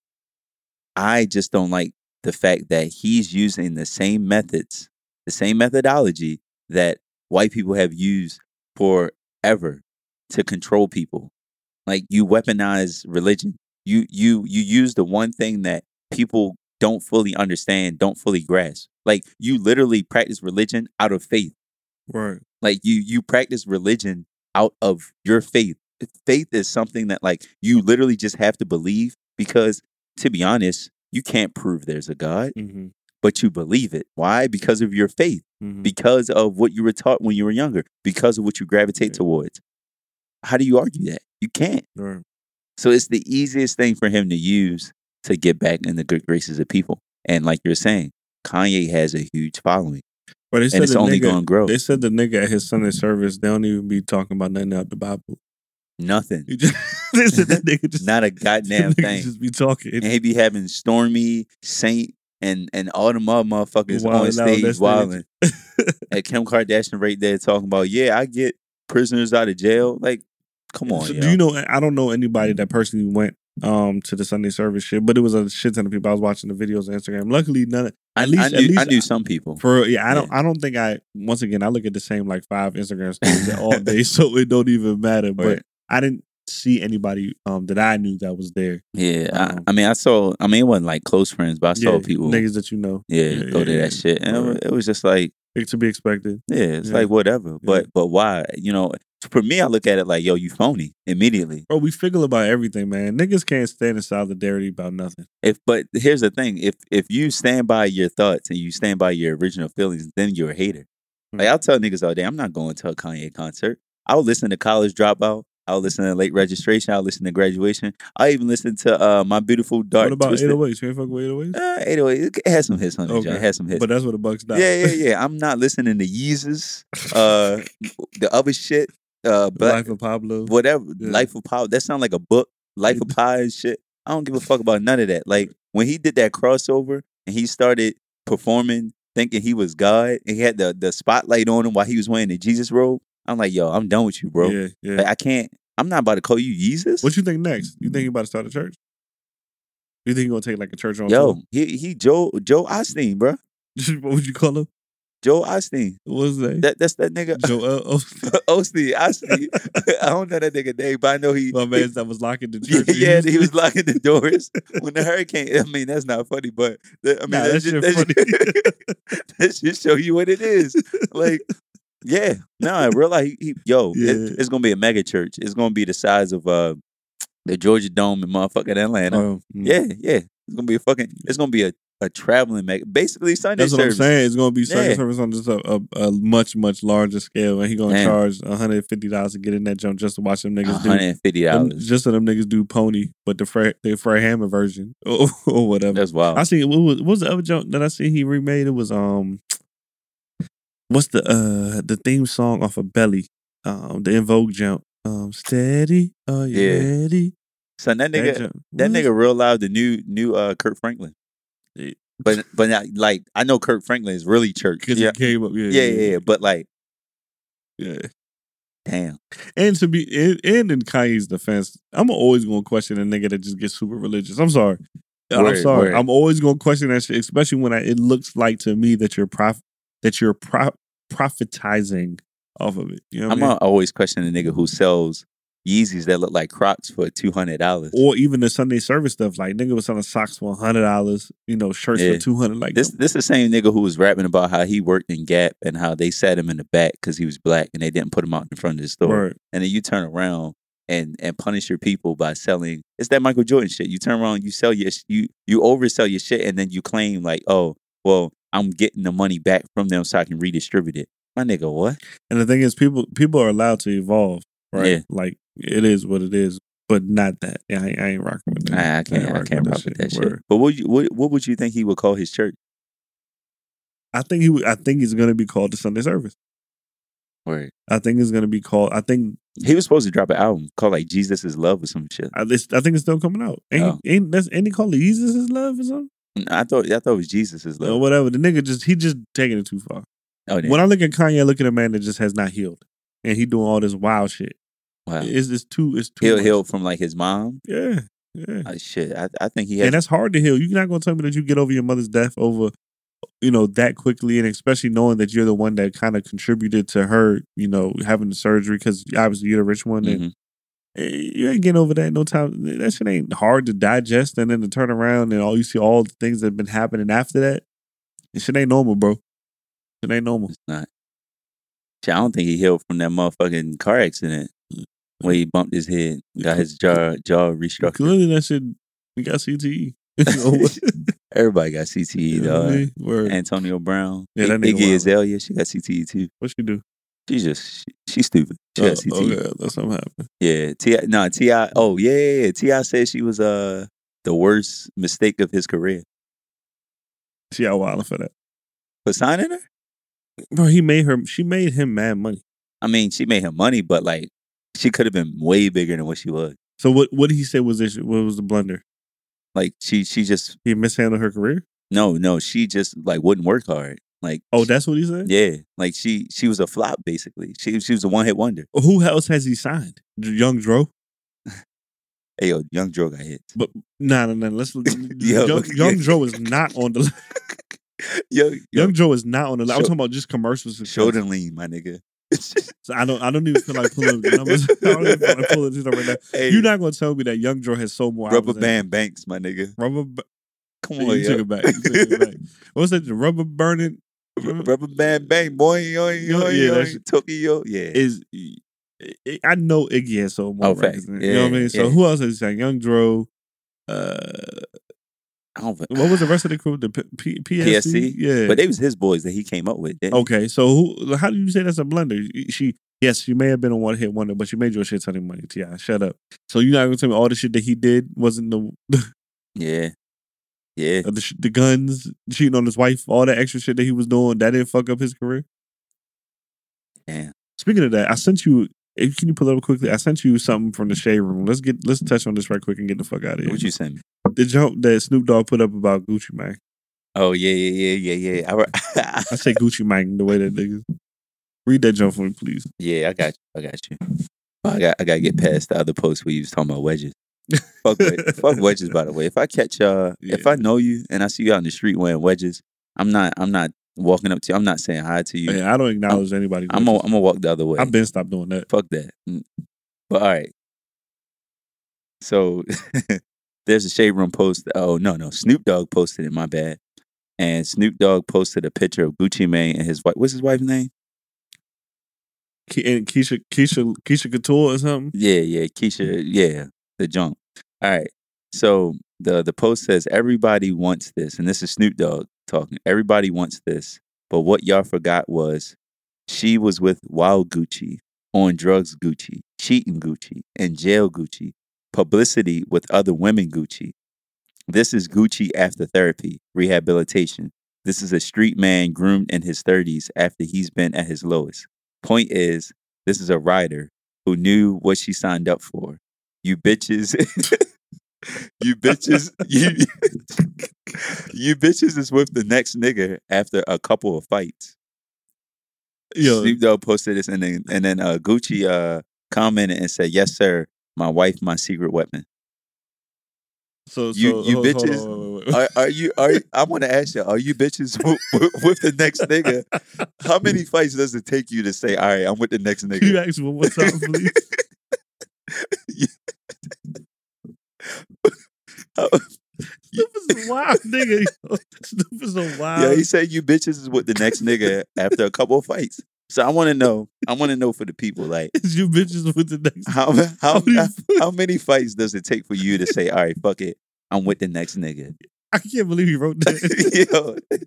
I just don't like the fact that he's using the same methods, the same methodology that white people have used forever to control people. Like you weaponize religion. You you you use the one thing that people don't fully understand, don't fully grasp. Like you literally practice religion out of faith. Right. Like you you practice religion out of your faith. Faith is something that like you literally just have to believe because to be honest, you can't prove there's a God, Mm-hmm. but you believe it. Why? Because of your faith, Mm-hmm. because of what you were taught when you were younger, because of what you gravitate Yeah. towards. How do you argue that? You can't. Right. So it's the easiest thing for him to use to get back in the good graces of people. And like you're saying, Kanye has a huge following. But they And said it's the only nigga, gonna grow. They said the nigga at his Sunday service, they don't even be talking about nothing out the Bible. Nothing. Just, (laughs) they said that nigga just Not a (laughs) goddamn thing. Just be talking. and he be having Stormy, Saint, and and all the other motherfuckers Wilding on stage wilding. and Kim Kardashian right there talking about, yeah, I get prisoners out of jail. Like, come on, So do you know? I don't know anybody that personally went um to the Sunday service shit, but it was a shit ton of people. I was watching the videos on Instagram. Luckily, none. Of, at least, I at knew, least I knew some people. For yeah, I don't. I don't think I. Once again, I look at the same like five Instagram (laughs) stories all day, (laughs) so it don't even matter. But Right. I didn't see anybody um that I knew that was there. Yeah, Um, I, I mean, I saw. I mean, it wasn't like close friends, but I saw yeah, people. niggas that you know, yeah, Yeah, go to yeah, that yeah. shit, and it, Right. was, it was just like, It's to be expected. yeah, it's Yeah. like whatever. But but why? You know, for me, I look at it like, yo, you phony immediately. Bro, we figure about everything, man. Niggas can't stand in solidarity about nothing. If but here's the thing: if if you stand by your thoughts and you stand by your original feelings, then you're a hater. Like I'll tell niggas all day, I'm not going to a Kanye concert. I'll listen to College Dropout. I'll listen to Late Registration. I'll listen to Graduation. I even listen to uh, My Beautiful Dark what about Twisted. 808s? You ain't fuck with 808s? Uh, 808, it has some hits on it. Okay. It has some hits. But that's what the buck stopped. yeah, yeah, yeah. I'm not listening to Yeezus, uh, (laughs) the other shit, uh, Black, Life of Pablo. whatever. Yeah. Life of Power. That sound like a book. Life of Pi and shit. I don't give a fuck about none of that. Like when he did that crossover and he started performing, thinking he was God, and he had the the spotlight on him while he was wearing the Jesus robe. I'm like, yo, I'm done with you, bro. Yeah, yeah. Like, I can't. I'm not about to call you Jesus. What you think next? You think you about to start a church? You think you gonna take like a church on Yo, tour? he he Joe Joe Osteen, bro. (laughs) what would you call him? Joe Osteen. What was that? That that's that nigga. Joel (laughs) Osteen. (laughs) Osteen, Osteen. (laughs) I don't know that nigga name, but I know he. My he- man that was locking the Yeah, yeah, he was locking the doors when the hurricane. I mean, that's not funny, but the- I mean, Nah, that, that just, shit that, just, that just show you what it is. Like, yeah, no, in real life, he, he, yo, it- it's gonna be a mega church. It's gonna be the size of uh the Georgia Dome in motherfucking Atlanta. Oh, mm. yeah, yeah, it's gonna be a fucking. It's gonna be a, a traveling mega, basically Sunday That's what. I'm saying. It's gonna be second Yeah. service on just a, a, a much much larger scale, and he gonna charge 150 dollars to get in that jump just to watch them niggas One do. 150 dollars just so them niggas do pony, but the Fred the Fred Hammond version (laughs) or, or whatever. That's wild. I see. What was, what was the other jump that I see he remade? It was um, what's the uh the theme song off of Belly, um the En Vogue jump, um steady, are you Yeah. ready? Son, that nigga, that What is- nigga real loud. The new new uh Kirk Franklin. Yeah. But but not, like I know Kirk Franklin is really church. 'Cause Yeah, he came up, yeah, yeah, yeah, yeah. But like, yeah. damn. And to be and, and in Kanye's defense, I'm always gonna question a nigga that just gets super religious. I'm sorry. I'm sorry. word. I'm always gonna question that shit, especially when I, it looks like to me that you're prof that you're pro- prophetizing off of it. You know what I'm I mean? always question a nigga who sells Yeezys that look like Crocs for two hundred dollars. or even the Sunday service stuff. Like nigga was selling socks for hundred dollars, you know, shirts Yeah. for two hundred. Like This this is the same nigga who was rapping about how he worked in Gap and how they sat him in the back because he was black and they didn't put him out in front of the store. word. And then you turn around and and punish your people by selling. It's that Michael Jordan shit. You turn around, you sell your you you oversell your shit, and then you claim like, oh, well, I'm getting the money back from them so I can redistribute it. My nigga, what? And the thing is, people people are allowed to evolve, right? Yeah. Like it is what it is, but not that. Yeah, I, ain't- I ain't rocking with that. I, I can't I rocking can't rock with that shit. Word. But what, you, what what would you think he would call his church? I think he. would- I think he's gonna be called the Sunday service. Word. I think it's gonna be called. I think. He was supposed to drop an album called like Jesus is Love or some shit. I, it's, I think it's still coming out. Ain't, Oh. ain't that's ain't he called it Jesus is love or something? I thought I thought it was Jesus is Or Love. whatever. The nigga just he just taking it too far. Oh, damn. When I look at Kanye, I look at a man that just has not healed, and he doing all this wild shit. wow. It's, it's too. It's too. He'll much. heal from like his mom. Yeah, yeah. Oh, shit, I, I think he has. and that's hard to heal. You're not gonna tell me that you get over your mother's death over, you know, that quickly, and especially knowing that you're the one that kind of contributed to her, you know, having the surgery because obviously you're the rich one, and Mhm. eh, you ain't getting over that no time. That shit ain't hard to digest, and then to turn around and all you see all the things that have been happening after that. This shit ain't normal, bro. It ain't normal. It's not. Shit, I don't think he healed from that motherfucking car accident where he bumped his head, got his jaw jaw restructured. Clearly, that shit. We got CTE. (laughs) What? (laughs) Everybody got CTE, You know what I dog. mean? Antonio Brown, Yeah, that Iggy. Azalea, she got CTE too. What she do? She just she, she's stupid. She Oh, got CTE. okay, that's something happened. Yeah, Ti. No, Ti. Oh yeah, yeah, yeah. Ti said she was uh the worst mistake of his career She out wilding for that, for signing her. Bro. He made her. She made him mad money. I mean, she made him money, but like she could have been way bigger than what she was. So what? What did he say was this? What was the blunder? Like she she just He mishandled her career. no no she just like wouldn't work hard. Like Oh, that's what he said. yeah, like she she was a flop basically. She she was a one hit wonder. Who else has he signed? Young Dro. (laughs) Hey yo, Young Dro got hit. But nah, nah, nah. Let's. (laughs) Yo. Young, Young Dro is not on the. (laughs) Yo, yo Young Dro is not on the. I'm talking about just commercials. show the lean, my nigga. So I don't. I don't even feel like pulling the numbers. (laughs) I don't even feel like pulling this right now. hey, You're not gonna tell me that Young Dro has so more. rubber band banks, my nigga. Rubber. ba- Come You on, took yo. it back. You took it back. (laughs) What's that? The rubber burning Rubber band bang, boy, yo, yo, Yeah, yo, that's- Tokyo, yeah. is I- I know Iggy has sold more Oh, records. than- you know what I Yeah, mean? So yeah. who else is saying? Young Dro. Uh, Don't, what was the rest of the crew? The P- P- PSC? PSC? Yeah. But they was his boys that he came up with. okay, so who? How do you say that's a blunder? She yes, she may have been a one hit wonder, but she made you a shit ton of money. Yeah, shut up. So you're not gonna tell me all the shit that he did wasn't the (laughs) Yeah. Yeah. the, the guns, cheating on his wife, all that extra shit that he was doing that didn't fuck up his career. Yeah. Speaking of that, I sent you. Can you pull up quickly? I sent you something from the shade room. Let's get let's touch on this right quick and get the fuck out of here. What you send the jump that Snoop Dogg put up about Gucci Mane. Oh yeah, yeah, yeah, yeah, yeah. I, I say Gucci Mane the way that niggas read that jump for me, please. yeah, I got you. I got you. I got I gotta get past the other post where you was talking about wedges. Fuck, wed- (laughs) fuck wedges. By the way, if I catch uh, if I know you and I see you out in the street wearing wedges, I'm not I'm not walking up to you. I'm not saying hi to you. Yeah, I don't acknowledge anybody. I'm gonna I'm gonna walk the other way. I've been stopped doing that. Fuck that. Mm. But all right. So (laughs) there's a shade room post. Oh no, no. Snoop Dogg posted it. My bad. And Snoop Dogg posted a picture of Gucci Mane and his wife. What's his wife's name? Ke- and Keisha, Keisha, Keisha Couture or something. Yeah, yeah, Keisha. Yeah, the junk. All right. So the the post says everybody wants this, and this is Snoop Dogg talking. Everybody wants this, but what y'all forgot was she was with Wild Gucci, on drugs Gucci, cheating Gucci, and jail Gucci, publicity with other women Gucci. This is Gucci after therapy, rehabilitation. This is a street man groomed in his 30s after he's been at his lowest. Point is, this is a rider who knew what she signed up for. You bitches, (laughs) you bitches, you, you bitches is with the next nigga after a couple of fights. Yo, Snoop Dogg posted this, and then and then uh, Gucci uh, commented and said, "Yes, sir. My wife, my secret weapon." so, so you- you hold- hold bitches on, wait, wait, wait. Are, are you? Are I want to ask you? Are you bitches with, with, with the next nigga? How many (laughs) fights does it take you to say, "All right, I'm with the next Can you nigga"? ask me one more time, please? (laughs) (laughs) Snoop (laughs) is a wild nigga. is a wild. Yeah, he said you bitches is with the next nigga after a couple of fights. So I want to know. I want to know for the people, like (laughs) you bitches with the next. how how many how many fights does it take for you to say, "All right, fuck it, I'm with the next nigga"? I can't believe he wrote that.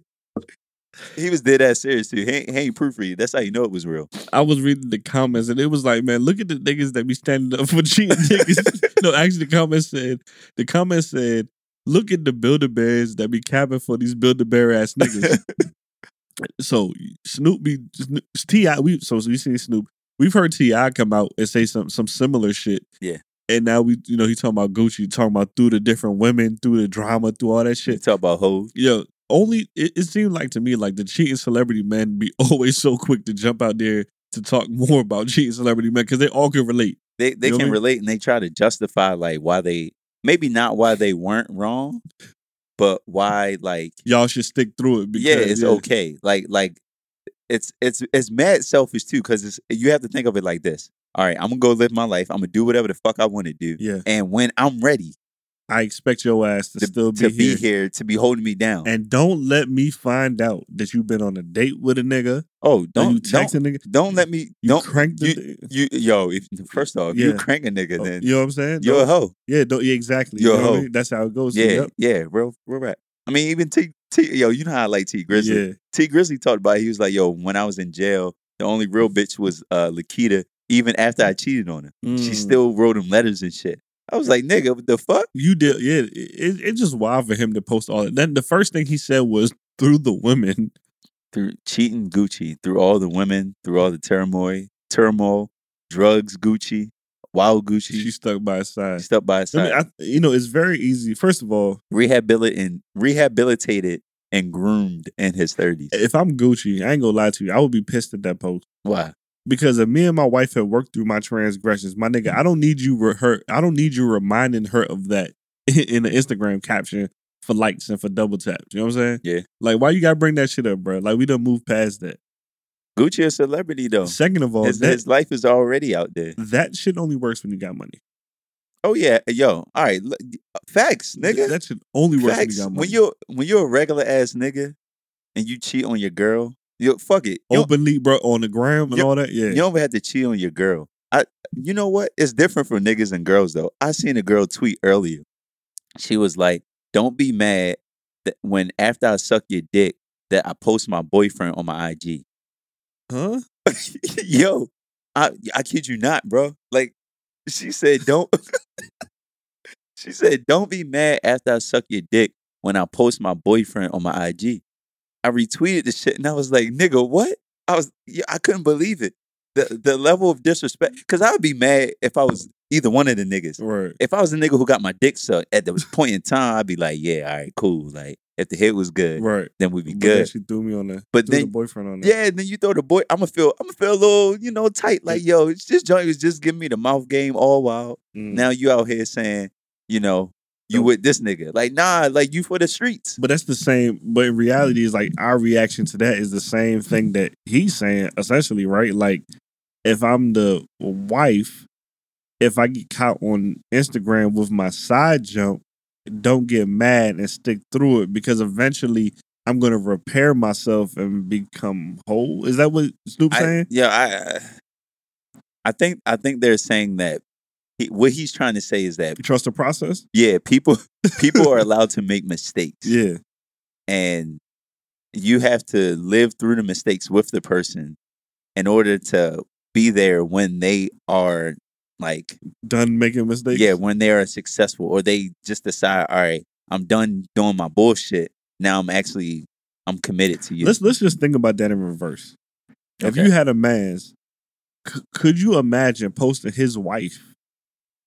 He was dead ass serious too. He ain't, he ain't proofread. That's how you know it was real. I was reading the comments and it was like, man, look at the niggas that be standing up for (laughs) cheating niggas. (laughs) no, actually, the comments said, the comments said, look at the Builder Bears that be capping for these Builder Bear ass niggas. (laughs) so Snoop be Snoop- Ti. We so we seen Snoop. We've heard Ti come out and say some some similar shit. Yeah. And now we, you know, he talking about Gucci, talking about through the different women, through the drama, through all that Shit. shit. Talk about hoes. Yo, only it, it seemed like to me like the cheating celebrity men be (laughs) always so quick to jump out there to talk (laughs) more about cheating celebrity men because they all can relate. They they You know I can mean? relate and they try to justify like why they maybe not why they weren't wrong, but why like Y'all should stick through it. Because, yeah, it's okay. Like like it's it's it's mad selfish too because it's you have to think of it like this. All right, I'm gonna go live my life. I'm gonna do whatever the fuck I want to do, Yeah, and when I'm ready I expect your ass to, to, still be, to here. be here to be holding me down. And don't let me find out that you've been on a date with a nigga. oh, Don't don't you text don't, a nigga. don't let me You don't crank the. you yo. If first off, you Yeah. crank a nigga, oh, then you know what I'm saying? you're a Don't- hoe. yeah, don't, yeah, exactly. You're a you know I hoe. mean? That's how it goes. Yeah, Yep. yeah, real, real rap. I mean, even T, T, yo, you know how I like Tee Grizzley. Yeah. Tee Grizzley talked about it. he was like, yo, when I was in jail, the only real bitch was uh Lakita. Even after I cheated on her, she Mm. still wrote him letters and shit. I was like, nigga, what the fuck? You did, yeah. It, it, it's just wild for him to post all that. Then the first thing he said was through the women. Through cheating Gucci, through all the women, through all the turmoil, turmoil, drugs, Gucci, wild Gucci. She stuck by his side. stuck by his I side. mean, I, you know, it's very easy. First of all, Rehabilitated, rehabilitated and groomed in his thirties. if I'm Gucci, I ain't gonna lie to you. I would be pissed at that post Why? Because if me and my wife have worked through my transgressions, my nigga, I don't need you. Re- her, I don't need you reminding her of that (laughs) in the Instagram caption for likes and for double taps. You know what I'm saying? Yeah. Like, why you gotta bring that shit up, bro? Like, we done moved past that. Gucci a celebrity though. Second of all, His, that, his life is already out there. that shit only works when you got money. Oh yeah, yo. All right, look, uh, facts, nigga. That shit only works when you Facts. got money. When you're when you're a regular ass nigga and you cheat on your girl, yo, fuck it. You, openly, bro, on the gram and all that. Yeah. you don't even have to cheat on your girl. I you know what? It's different for niggas and girls though. I seen a girl tweet earlier. She was like, "Don't be mad that when after I suck your dick that I post my boyfriend on my IG." Huh? (laughs) Yo, I I kid you not, bro. Like she said, don't. (laughs) she said, don't be mad after I suck your dick when I post my boyfriend on my IG. I retweeted the shit and I was like, nigga, what? I was, yeah, I couldn't believe it. The the level of disrespect. Because I would be mad if I was either one of the niggas. Right. If I was a nigga who got my dick sucked at the point in time, I'd be like, yeah, all right, cool. Like if the hit was good, Right. then we'd be But then good. she threw me on the But threw the then- boyfriend on there. Yeah, and then you throw the boy. I'm gonna feel. I'm gonna feel a little, you know, tight. Like, yo, it's this joint was just giving me the mouth game all while. Mm. Now you out here saying, you know, you Oh. with this nigga. Like, nah, like you for the streets. But that's the same. But in reality, is like our reaction to that is the same thing that he's saying, essentially, right? Like, if I'm the wife, if I get caught on Instagram with my side jump, don't get mad and stick through it because eventually I'm going to repair myself and become whole. Is that what Snoop I, saying? yeah, I, I think, I think they're saying that he, what he's trying to say is that, You trust the process? yeah, people, (laughs) people are allowed to make mistakes, Yeah. and you have to live through the mistakes with the person in order to be there when they are like Done making mistakes? Yeah, when they are successful or they just decide, all right, I'm done doing my bullshit. Now I'm actually I'm committed to you. Let's let's just think about that in reverse. If you had a man's, c- could you imagine posting his wife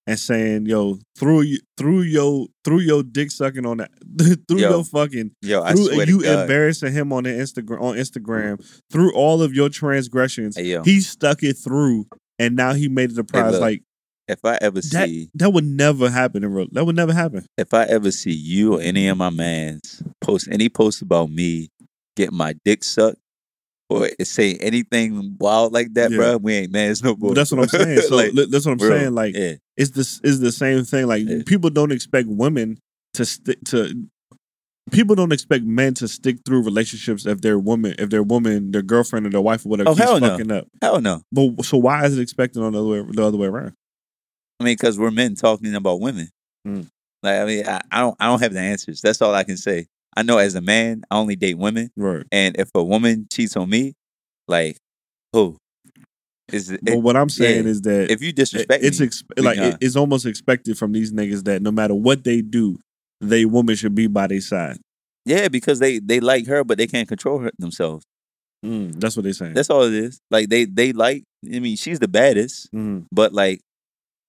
and saying, "Yo, through you, through your through your dick sucking on that, (laughs) through Yo, your fucking, Yo, I through you embarrassing him on the Instagram on Instagram, through all of your transgressions, Hey, yo, he stuck it through, and now he made it a prize. look, like if I ever that, see that would never happen in real. That would never happen. if I ever see you or any of my mans post any post about me getting my dick sucked or say anything wild like that, Yeah. bro, we ain't mans no more. That's what I'm saying. (laughs) So Like, li- that's what I'm bro, saying. Like yeah, it's this is the same thing. Like Yeah. people don't expect women to stick to. People don't expect men to stick through relationships if their woman, if their woman, their girlfriend or their wife or whatever Oh, hell no. fucking up. hell no. But so why is it expected on the other way, the other way around? I mean, because we're men talking about women. Mm. Like, I mean, I, I don't, I don't have the answers. That's all I can say. I know as a man, I only date women, Right. and if a woman cheats on me, like, who is it? But what I'm saying yeah. is that if you disrespect it's ex- we like it- it's almost expected from these niggas that no matter what they do, they woman should be by their side. yeah, because they they like her, but they can't control her themselves. Mm, that's what they're saying. That's all it is. Like they they like. I mean, she's the baddest, Mhm. but like,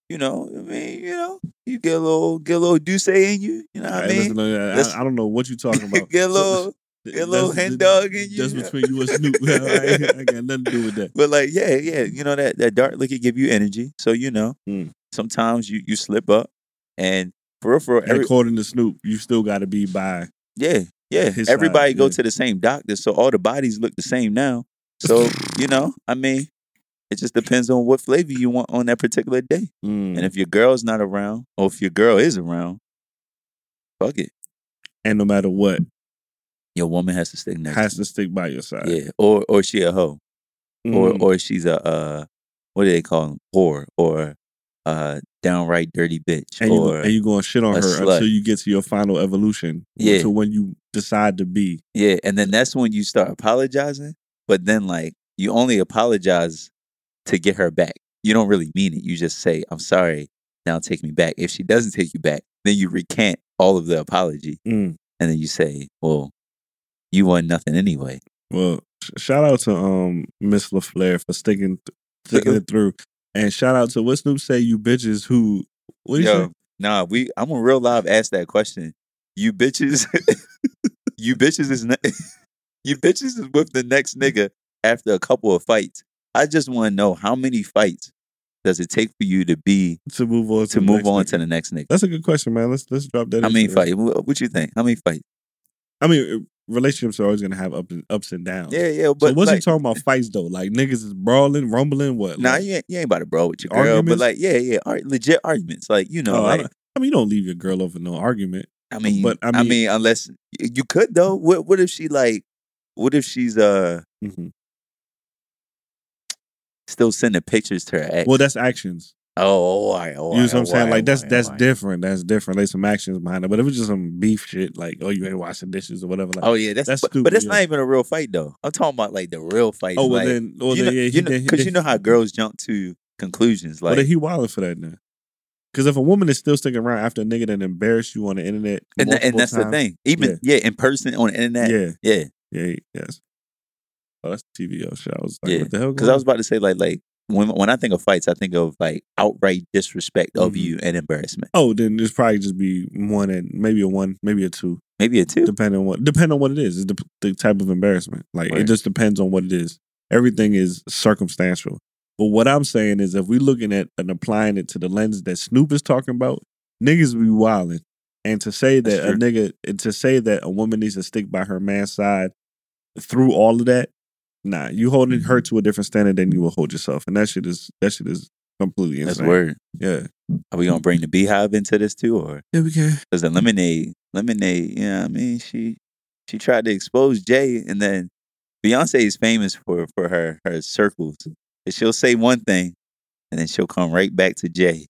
you know, I mean, you know, you get a little get a little douce in you. You know what I mean? listen, I- I, don't know what you're talking about. get a little get a little hen dog in you. That's (laughs) between you and Snoop. (laughs) I, I got nothing to do with that. But like, yeah, yeah, you know that that dark liquor give you energy. So you know, Mm. sometimes you you slip up, and for real, for real, every, according to Snoop, you still got to be by. yeah, yeah, his side, everybody go yeah. to the same doctor, so all the bodies look the same now. So you know, I mean, it just depends on what flavor you want on that particular day. Mm. And if your girl's not around, or if your girl is around, fuck it, and no matter what, your woman has to stick next. has to stick by your side. yeah, or or she a hoe. or Mm. or she's a uh what do they call them whore or uh downright dirty bitch and you or and you going to shit on her slut. until you get to your final evolution. Yeah. To when you decide to be. yeah and then that's when you start apologizing but then like you only apologize to get her back you don't really mean it you just say i'm sorry now take me back if she doesn't take you back then you recant all of the apology Mm. and then you say well you won nothing anyway Well, sh- shout out to um Miss LaFleur for sticking th- sticking it through, and shout out to what Snoop say you bitches who. What do you Yo, say? nah, we I'm a real live ask that question. You bitches, (laughs) you bitches is ne- (laughs) you bitches is with the next nigga after a couple of fights. I just want to know how many fights does it take for you to be To move on to, to the move next on nigga. to the next nigga? That's a good question, man. Let's let's drop that. How many fights? What, you think? How many fights? I mean, relationships are always gonna have up and, ups and downs. Yeah, yeah, But so what's he like, talking about fights though? Like niggas is brawling, rumbling, what? nah, Like, you ain't, you ain't about to bro with your girl, but like, yeah, yeah, ar- legit arguments. Like, you know, oh, I, like, don't- I mean, you don't leave your girl over no argument. I mean, But, I I mean, mean- unless you could though. What what if she like? What if she's uh Mhm. Still sending pictures to her ex. Well, that's actions. oh, oh all right, oh, all You know what I'm saying? Oh, right, Like that's all right, that's different. That's different. There's some actions behind it. But if it's just some beef shit, like oh you ain't washing dishes or whatever, like Oh yeah, that's, That's but, stupid, but yeah. not even a real fight though. I'm talking about like the real fight. oh well like, then, well you then know, yeah, you know, because you know how girls jump to conclusions. well, Like, then he wilding for that now. Because if a woman is still sticking around after a nigga that embarrassed you on the internet, and, and that's the thing. Even yeah. in person on the internet. Yeah, yeah, yeah, yes. Oh, that's TVO show. I was like, Yeah, what the hell? Because I was about to say like like when when I think of fights, I think of like outright disrespect of Mhm. you and embarrassment. Oh, then there's probably just be one and maybe a one, maybe a two, Maybe a two. depending on what depending on what it is. It's the, the type of embarrassment. Like it just depends on what it is. Everything is circumstantial. But what I'm saying is, if we're looking at and applying it to the lens that Snoop is talking about, niggas be wilding. And to say that a nigga, and to say that a woman needs to stick by her man's side through all of that, nah, you holding her mm-hmm. to a different standard than you will hold yourself, and that shit is that shit is completely insane. That's word. Yeah, Are we gonna bring the BeyHive into this too, or yeah, we can. because the lemonade, lemonade, you know what I mean? She she tried to expose Jay, and then Beyonce is famous for for her her circles. And she'll say one thing, and then she'll come right back to Jay.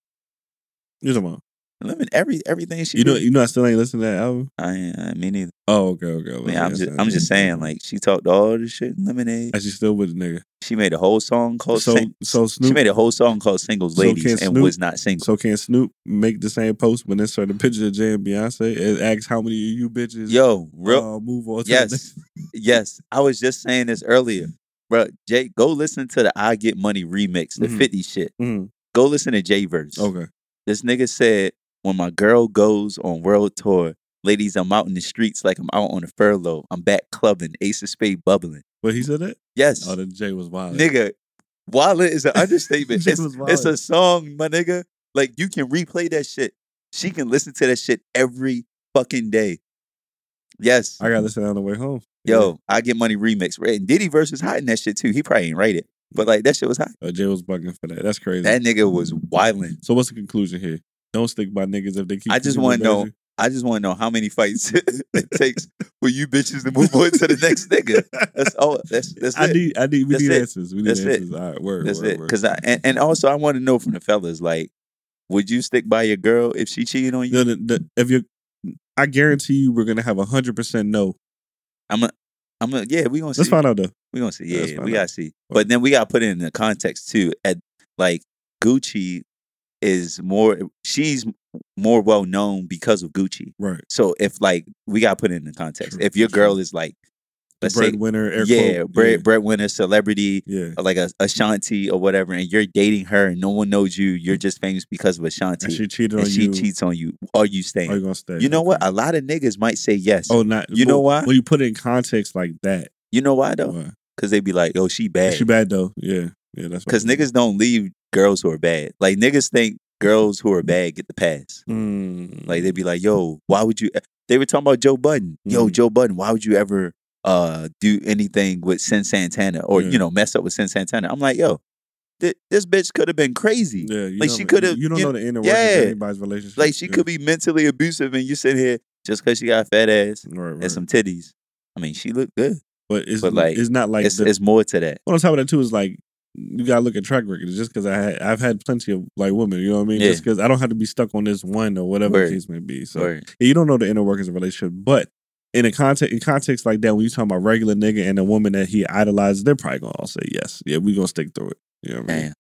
You talking about? Lemon, every everything she You know, do. you know, I still ain't listening to that album. I, I me neither. Oh, okay, okay. I mean, I'm just I'm just saying, like she talked all this shit in Lemonade. Actually, still with the nigga. She made a whole song called So, Sing- so She made a whole song called Singles So Ladies and Snoop- was not single. So can Snoop make the same post but insert a picture of Jay and Beyonce and ask how many of you bitches Yo, real uh, move on? Yes. (laughs) yes. I was just saying this earlier. Bro, Jay, go listen to the I Get Money remix, the Mhm. 50 shit. Mhm. Go listen to Jay Verse. Okay. This nigga said, when my girl goes on world tour, ladies, I'm out in the streets like I'm out on a furlough. I'm back clubbing, Ace of Spade bubbling. But he said that. Yes. Oh, then Jay was wild. nigga, Wallet is an understatement. (laughs) It's, it's a song, my nigga. Like you can replay that shit. She can listen to that shit every fucking day. Yes. I gotta listen on the way home. Yo, I get money remix. Right? And Diddy verse was hot in that shit too. He probably ain't write it. But like that shit was hot. Yeah. Uh, Jay was bugging for that. That's crazy. That nigga was wilding. so what's the conclusion here? Don't stick by niggas if they keep. I just wanna know. I just want to know how many fights (laughs) it takes for you bitches to move on to the next nigga. That's (laughs) all. That's that's I it. need. I need. We That's need it. answers. We need That's it. answers. All right. Word. That's word, it. Because I and, and also I want to know from the fellas like, would you stick by your girl if she cheated on you? The- the- the- if you, I guarantee you, we're gonna have a hundred percent no. I'm a, I'm a, yeah. We gonna see. Let's find out though. We gonna see. Yeah, Yeah, let's yeah, find we out. gotta see. But then we gotta put it in the context too. At like Gucci is more. She's more well known because of Gucci. Right. So if like we gotta put it in the context. True, if your sure. girl is like, let's say, breadwinner. air yeah, quote, bread breadwinner, celebrity, Yeah. Uh, like a Ashanti or whatever, and you're dating her and no one knows you, you're just famous because of Ashanti, And she cheated and on she you. cheats on you. Are you staying? Are you gonna stay? you know what? A lot of niggas might say yes. Oh, not. You know why? When you put it in context like that, you know why though? why? Because they'd be like, "Oh, she bad." she bad though. Yeah, yeah. That's Because niggas don't leave girls who are bad. Like niggas think girls who are bad get the pass. Mm, Like they'd be like, "Yo, why would you?" They were talking about Joe Budden. Yo, Mhm. Joe Budden, why would you ever uh do anything with Cyn Santana or Yeah. you know mess up with Cyn Santana? I'm like, yo, thi- this bitch could have been crazy. yeah, you like, she coulda- You don't you- know the inner workings yeah. of anybody's relationship. Like she Yeah. could be mentally abusive, and you sit here just because she got a fat ass Right, right. and some titties. I mean, she looked good. but it's but, like, it's not like it's, the, it's more to that. Well, on top of that too is like you gotta look at track record. It's just because I had I've had plenty of like women. You know what I mean? Yeah. Just because I don't have to be stuck on this one or whatever Word. the case may be. So yeah, you don't know the inner workings of a relationship, but. In a context, in context like that, when you talking about regular nigga and a woman that he idolizes, they're probably gonna all say yes. Yeah, we gonna stick through it. You know what I mean?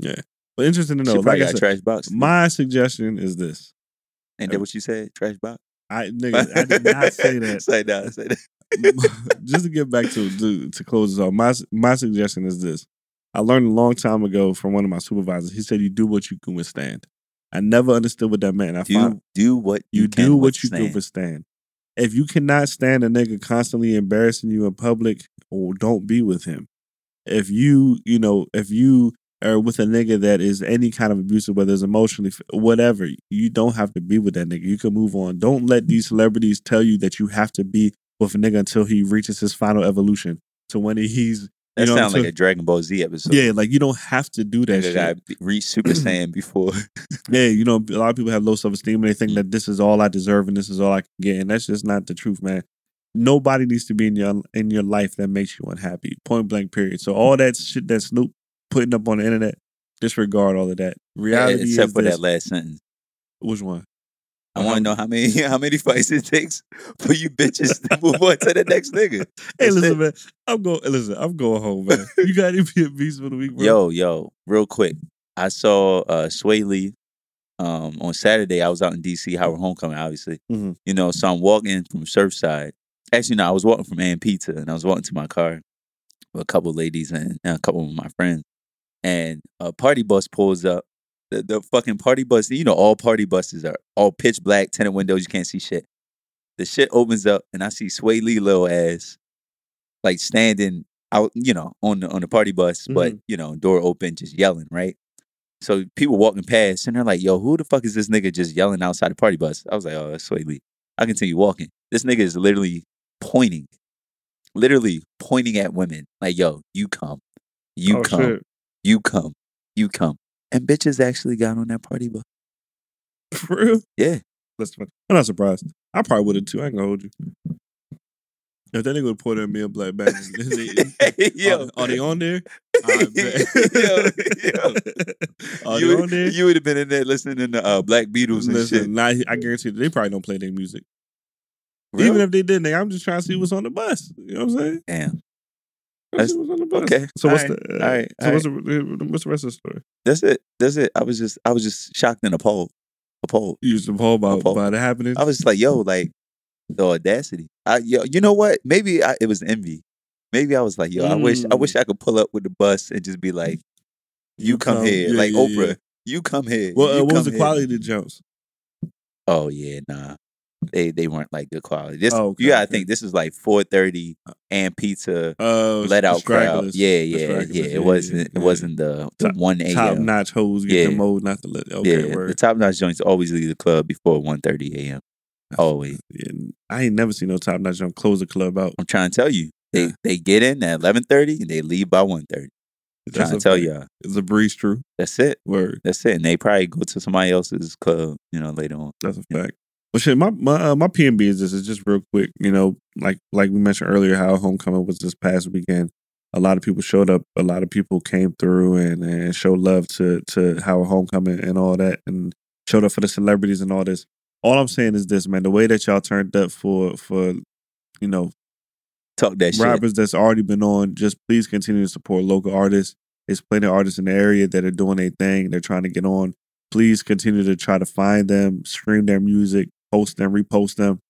Damn, But interesting to know. Like I said, trash box. my suggestion is this. Ain't that what you said? Trash box. I nigga, I did not (laughs) say that. say that. Say that. (laughs) just to get back to to, to close this off, my my suggestion is this. I learned a long time ago from one of my supervisors. He said, "You do what you can withstand." I never understood what that meant. I find Do do what you, you, do what you can withstand. withstand. If you cannot stand a nigga constantly embarrassing you in public, or don't be with him. If you, you know, if you are with a nigga that is any kind of abusive, whether it's emotionally, whatever, you don't have to be with that nigga. You can move on. Don't let these celebrities tell you that you have to be with a nigga until he reaches his final evolution. To when he's, That you know, sounds like a Dragon Ball Z episode. yeah, like you don't have to do that shit. got reach Super Saiyan before. (clears throat) Yeah, you know, a lot of people have low self esteem and they Mm. think that this is all I deserve and this is all I can get, and that's just not the truth, man. Nobody needs to be in your in your life that makes you unhappy. Point blank, period. So all that shit that Snoop putting up on the internet. Disregard all of that. Reality except is for this. that last sentence. Which one? I want to know how many (laughs) how many fights it takes for you bitches to move on to the next nigga. (laughs) Hey, That's listen, it. man. I'm going. Listen, I'm going home, man. (laughs) You got any beats for the week, bro? Yo, yo, real quick. I saw uh Swae Lee um on Saturday. I was out in DC, Howard Homecoming, obviously. Mhm. You know, so I'm walking from Surfside. Actually, no, I was walking from and Pizza and I was walking to my car with a couple ladies and, and a couple of my friends. And a party bus pulls up. The, the fucking party bus, you know, all party buses are all pitch black, tinted windows, you can't see shit. The shit opens up and I see Swae Lee little ass like standing out, you know, on the on the party bus, but mm-hmm. you know, door open, just yelling, right? So people walking past and they're like, yo, who the fuck is this nigga just yelling outside the party bus? I was like, oh, that's Swae Lee. I continue walking. This nigga is literally pointing, literally pointing at women. Like, yo, you come. You oh, come. shit. You come. You come. And bitches actually got on that party bus. (laughs) For real? Yeah. That's fun. I'm not surprised. I probably would have too. I ain't gonna hold you. If that nigga would pour that me a black bag, (laughs) yo. are, are they on there? (laughs) I bet. yo, yo. Are you, they on there? you would have been in there listening to uh, Black Beatles and shit. Listen, nah, I guarantee they probably don't play their music. Really? Even if they did, they, I'm just trying to see what's on the bus. You know what I'm saying? Damn. Trying to on the bus. okay. So what's All the? right. Uh, All right. So All what's the? What's the rest of the story? That's it. That's it. I was just I was just shocked and appalled. Appalled. You used to poll about Appalled. about it happening. I was just like, yo, like the audacity. I yo, you know what? Maybe I, it was envy. Maybe I was like, yo, I wish I Mm. wish I could pull up with the bus and just be like, you, come, here, yeah, like yeah, Oprah. yeah. You come here. Well, uh, what was come the here. quality of the jumps? Oh yeah, nah. They they weren't like good quality. This Oh, okay, you gotta okay. think this is like four thirty and pizza Uh, let out crowd. Yeah, yeah, yeah. It wasn't it wasn't the, one Top notch hoes get Yeah. the mode, not the let. Okay, yeah, word. the top notch joints always leave the club before 1.30 a.m. Always. Yeah, I ain't never seen no top notch jump close the club out. I'm trying to tell you. They Yeah. they get in at 11.30 and they leave by 1.30. I'm That's trying to tell y'all. It's a breeze true. That's it. Word. That's it. And they probably go to somebody else's club, you know, later on. That's a fact. Well, shit, my my uh, my PNB is this is just real quick. You know, like like we mentioned earlier, how homecoming was this past weekend. A lot of people showed up. A lot of people came through and and showed love to to Howard homecoming and all that, and showed up for the celebrities and all this. All I'm saying is this, man. The way that y'all turned up for for you know Talk that shit. rappers that's already been on, just please continue to support local artists. There's plenty of artists in the area that are doing their thing. They're trying to get on. Please continue to try to find them, stream their music, post them, repost them.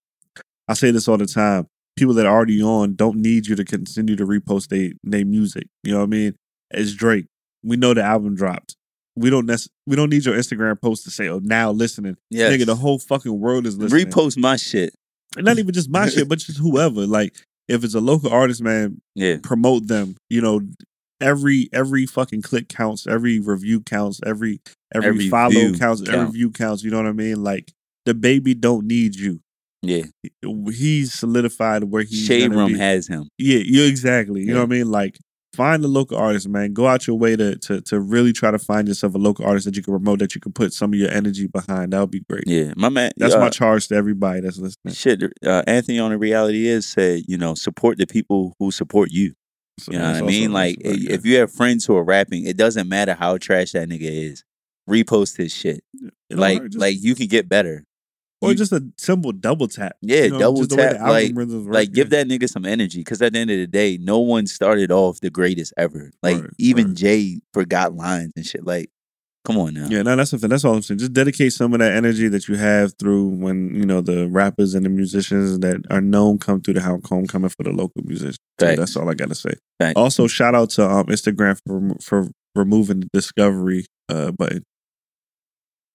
I say this all the time. People that are already on don't need you to continue to repost their their music. You know what I mean? It's Drake. We know the album dropped. We don't nec- we don't need your Instagram post to say, "Oh, now listening." Yes. Nigga, the whole fucking world is listening Repost my shit. and not even just my shit, (laughs) but just whoever. Like, if it's a local artist, man, Yeah. promote them. You know, every every fucking click counts, every review counts, every every, Every follow counts, every view counts. You know what I mean? Like, DaBaby don't need you. Yeah. He's solidified where he's Shade Room be. has him. Yeah, you exactly. You know what I mean? Like, find a local artist, man. Go out your way to to to really try to find yourself a local artist that you can promote, that you can put some of your energy behind. That would be great. Yeah. My man. That's uh, my charge to everybody that's listening. Shit, uh, Anthony on the reality is said, you know, support the people who support you. So You know what I mean? Like, fact, if you have friends who are rapping, it doesn't matter how trash that nigga is. Repost his shit. It Like, just- like you can get better. Or you- just a simple double tap. Yeah, You know, double the the tap. Like, like give that nigga some energy. Because at the end of the day, no one started off the greatest ever. Like, Word, even word. Jay forgot lines and shit. Like, come on now. Yeah, no, that's something. That's all I'm saying. Just dedicate some of that energy that you have through when you know the rappers and the musicians that are known come through the home- homecoming for the local musicians. So that's all I gotta say. Also, shout out to um, Instagram for for removing the discovery uh, button.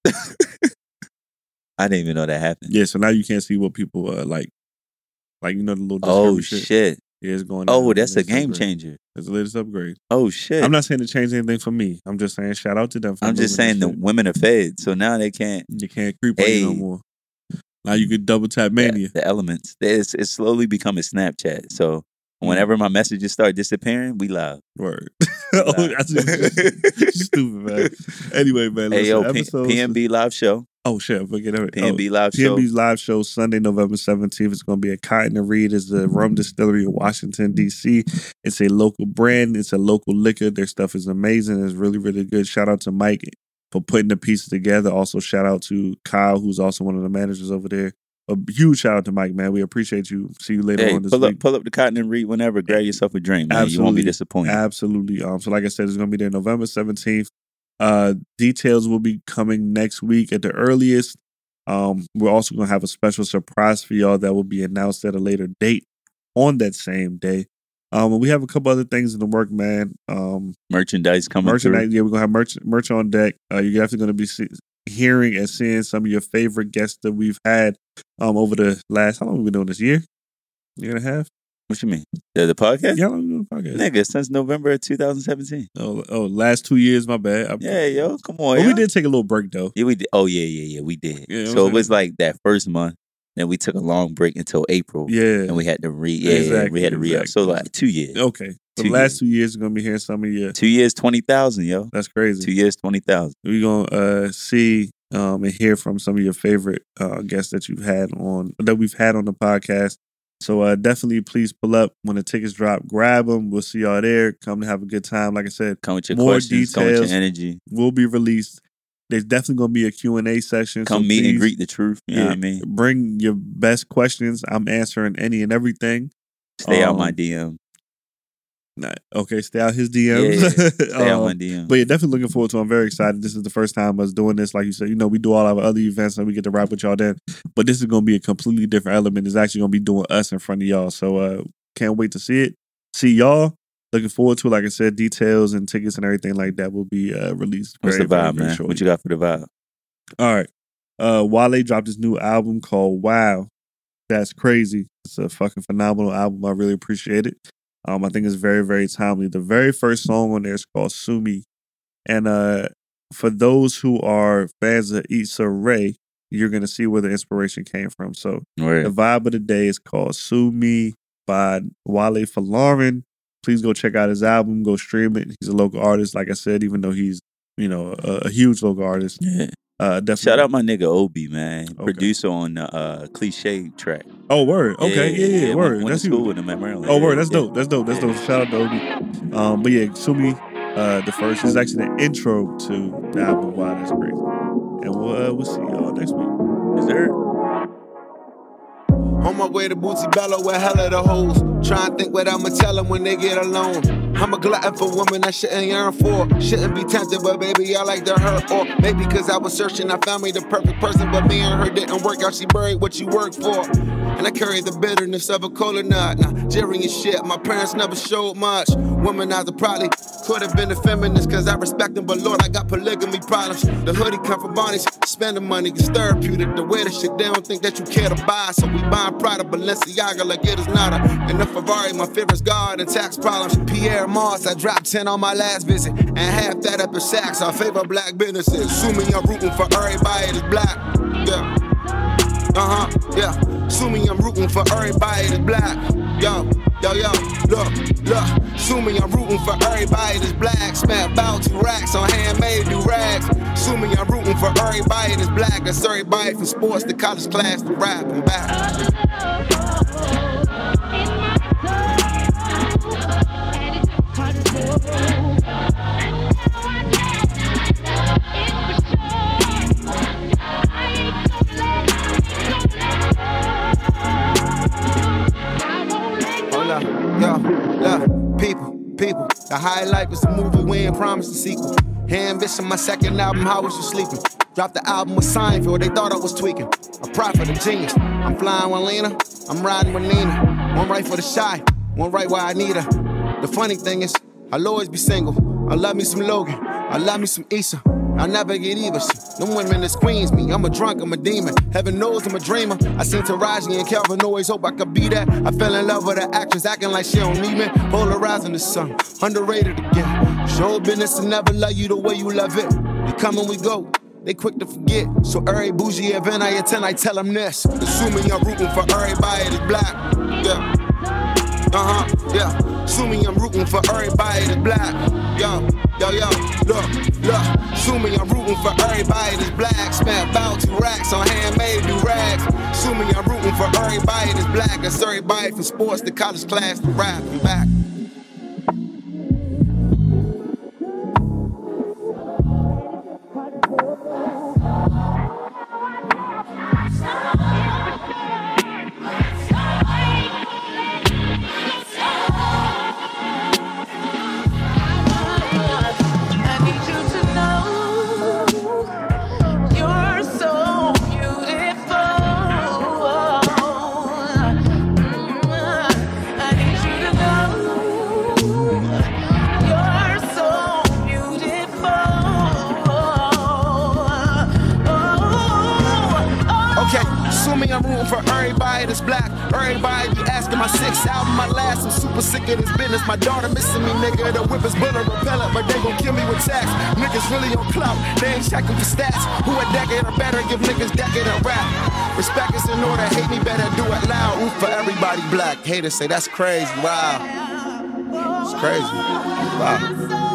(laughs) I didn't even know that happened. Yeah, so now you can't see what people uh, like. Like you know the little oh shit. shit. Yeah, it's going. Oh, down. that's a game upgrade. changer. It's the latest upgrade. Oh shit. I'm not saying to change anything for me. I'm just saying shout out to them. For I'm just saying the shit. women are fed, so now they can't. You can't creep on you no more. Now you could double tap Yeah, mania. the elements. It's it's slowly becoming Snapchat. So Mm-hmm. Whenever my messages start disappearing, we live. Word. (laughs) oh, that's (laughs) stupid, man. Anyway, man. Hey, yo, P- PNB live show. Oh shit, forget it. PNB oh, live show. PNB's live show Sunday, November 17th. It's going to be at Cotton and Reed. It's the rum mm-hmm. distillery in Washington, D.C. It's a local brand. It's a local liquor. Their stuff is amazing. It's really, really good. Shout out to Mike for putting the pieces together. Also, shout out to Kyle, who's also one of the managers over there. A huge shout out to Mike, man. We appreciate you. See you later Hey, on this pull week. up, pull up the Cotton and Reed whenever. Grab yourself a drink, man. You won't be disappointed. Absolutely. Um, so like I said, it's gonna be there November 17th. Uh details will be coming next week at the earliest. Um, we're also gonna have a special surprise for y'all that will be announced at a later date on that same day. Um, and we have a couple other things in the work, man. Um, Merchandise coming merchandise. through. Yeah, we're gonna have merch merch on deck. Uh, you're definitely gonna be see, hearing and seeing some of your favorite guests that we've had um over the last how long have we been doing this year? Year and a half? What you mean? The, the podcast? Yeah, how long we been doing the podcast? Nigga, since November of 2017. Oh, oh, last two years, my bad. I- Yeah, yo, come on. Yo. we did take a little break though. Yeah, we did. Oh, yeah, yeah, yeah, we did. Yeah, so I'm it was like that first month. Then we took a long break until April. Yeah. And we had to re, yeah, Exactly, we had to re up. So like two years. Okay. The Two last two years, we're gonna be hearing some of your. Two years, 20,000, yo. That's crazy. Two years, 20,000. We're gonna uh, see um, and hear from some of your favorite uh, guests that you've had on that we've had on the podcast. So uh, definitely, please pull up when the tickets drop. Grab them. We'll see y'all there. Come to have a good time. Like I said, Come with your more questions, come with details your energy. will be released. There's definitely gonna be a Q and A session. so Come meet please- and greet the truth. You know what I mean? Bring your best questions. I'm answering any and everything. Stay out my Um, DM. Nah, okay, stay out his DMs. (laughs) Stay out Um, my DM. But yeah, definitely looking forward to. it. I'm very excited. This is the first time us doing this. Like you said, you know, we do all our other events and we get to rap with y'all then. But this is gonna be a completely different element. It's actually gonna be doing us in front of y'all. So uh can't wait to see it. See y'all. Looking forward to it. Like I said, details and tickets and everything like that will be uh released. What's very, the vibe, very man? shortly. What you got for the vibe? All right. Uh Wale dropped his new album called Wow. That's crazy. It's a fucking phenomenal album. I really appreciate it. Um, I think it's very, very timely. The very first song on there is called Sue Me. And uh for those who are fans of Issa Rae, you're gonna see where the inspiration came from. So Word. the vibe of the day is called Sue Me by Wale Folarin. Please go check out his album. Go stream it. He's a local artist, like I said, even though he's you know a, a huge local artist. Yeah. Uh, definitely. Shout out my nigga Obi, man. Okay. Producer on the uh, cliche track. Oh, word. Okay. Yeah, yeah. Went- word. Went, That's to school you. with him at Maryland. Oh, word. That's yeah. dope. That's dope. That's dope. Shout out to Obi. Um, but yeah, Sue Me, uh, the first is actually the intro to the album. Wow, that's great. And we'll uh, we'll see y'all next week. Is there? On my way to Bootsy Bello with hella the hoes. Try and think what I'ma tell them when they get alone. I'm a glutton for women I shouldn't yearn for. Shouldn't be tempted, but baby, I like to hurt. Or maybe cause I was searching, I found me the perfect person, but me and her didn't work out. She buried what you worked for. And I carry the bitterness of a cola nut. Nigerian shit, my parents never showed much. Womanizer probably could have been a feminist, cause I respect them, but Lord, I got polygamy problems. The hoodie come from Bonnie's, spending money is therapeutic. The way the shit, they don't think that you care to buy. So we buying Prada, Balenciaga like it is nada. And the Ferrari, my favorite's God and tax problems. Pyer Moss, I dropped 10 on my last visit. And half that up in Saks, I favor black businesses. Assuming I'm rooting for everybody that's black. Yeah. Uh huh, yeah. Assuming I'm rooting for everybody that's black. Yo, yo, yo, look, look. Assuming I'm rooting for everybody that's black. Smack about two racks on handmade do rags. Assuming I'm rooting for everybody that's black. That's everybody from sports to college class to rap and back. The highlight was the movie we ain't promised a sequel. Ambition, my second album, how was you sleeping? Dropped the album with Seinfeld, they thought I was tweaking. A prophet, a genius. I'm flying with Lena, I'm riding with Nina. One right for the shy, one right where I need her. The funny thing is, I'll always be single. I love me some Logan, I love me some Issa. I never get either. Shit, women that queens me. I'm a drunk, I'm a demon. Heaven knows I'm a dreamer. I seen Taraji and Calvin always hope I could be that. I fell in love with an actress acting like she don't need me. Polarizing the sun, underrated again. Show business and never love you the way you love it. We come and we go. They quick to forget. So every bougie event I attend, I tell them this. Assuming I'm rooting for everybody that's black. Yeah. Uh huh, yeah. Sue me, I'm rooting for everybody that's black. Yo, yo, yo, look, look. Sue me, I'm rooting for everybody that's black. Spent about two racks on handmade do rags. Sue me, I'm rooting for everybody that's black. That's everybody from sports to college class to rap and back. Haters say that's crazy, wow. It's crazy. Wow.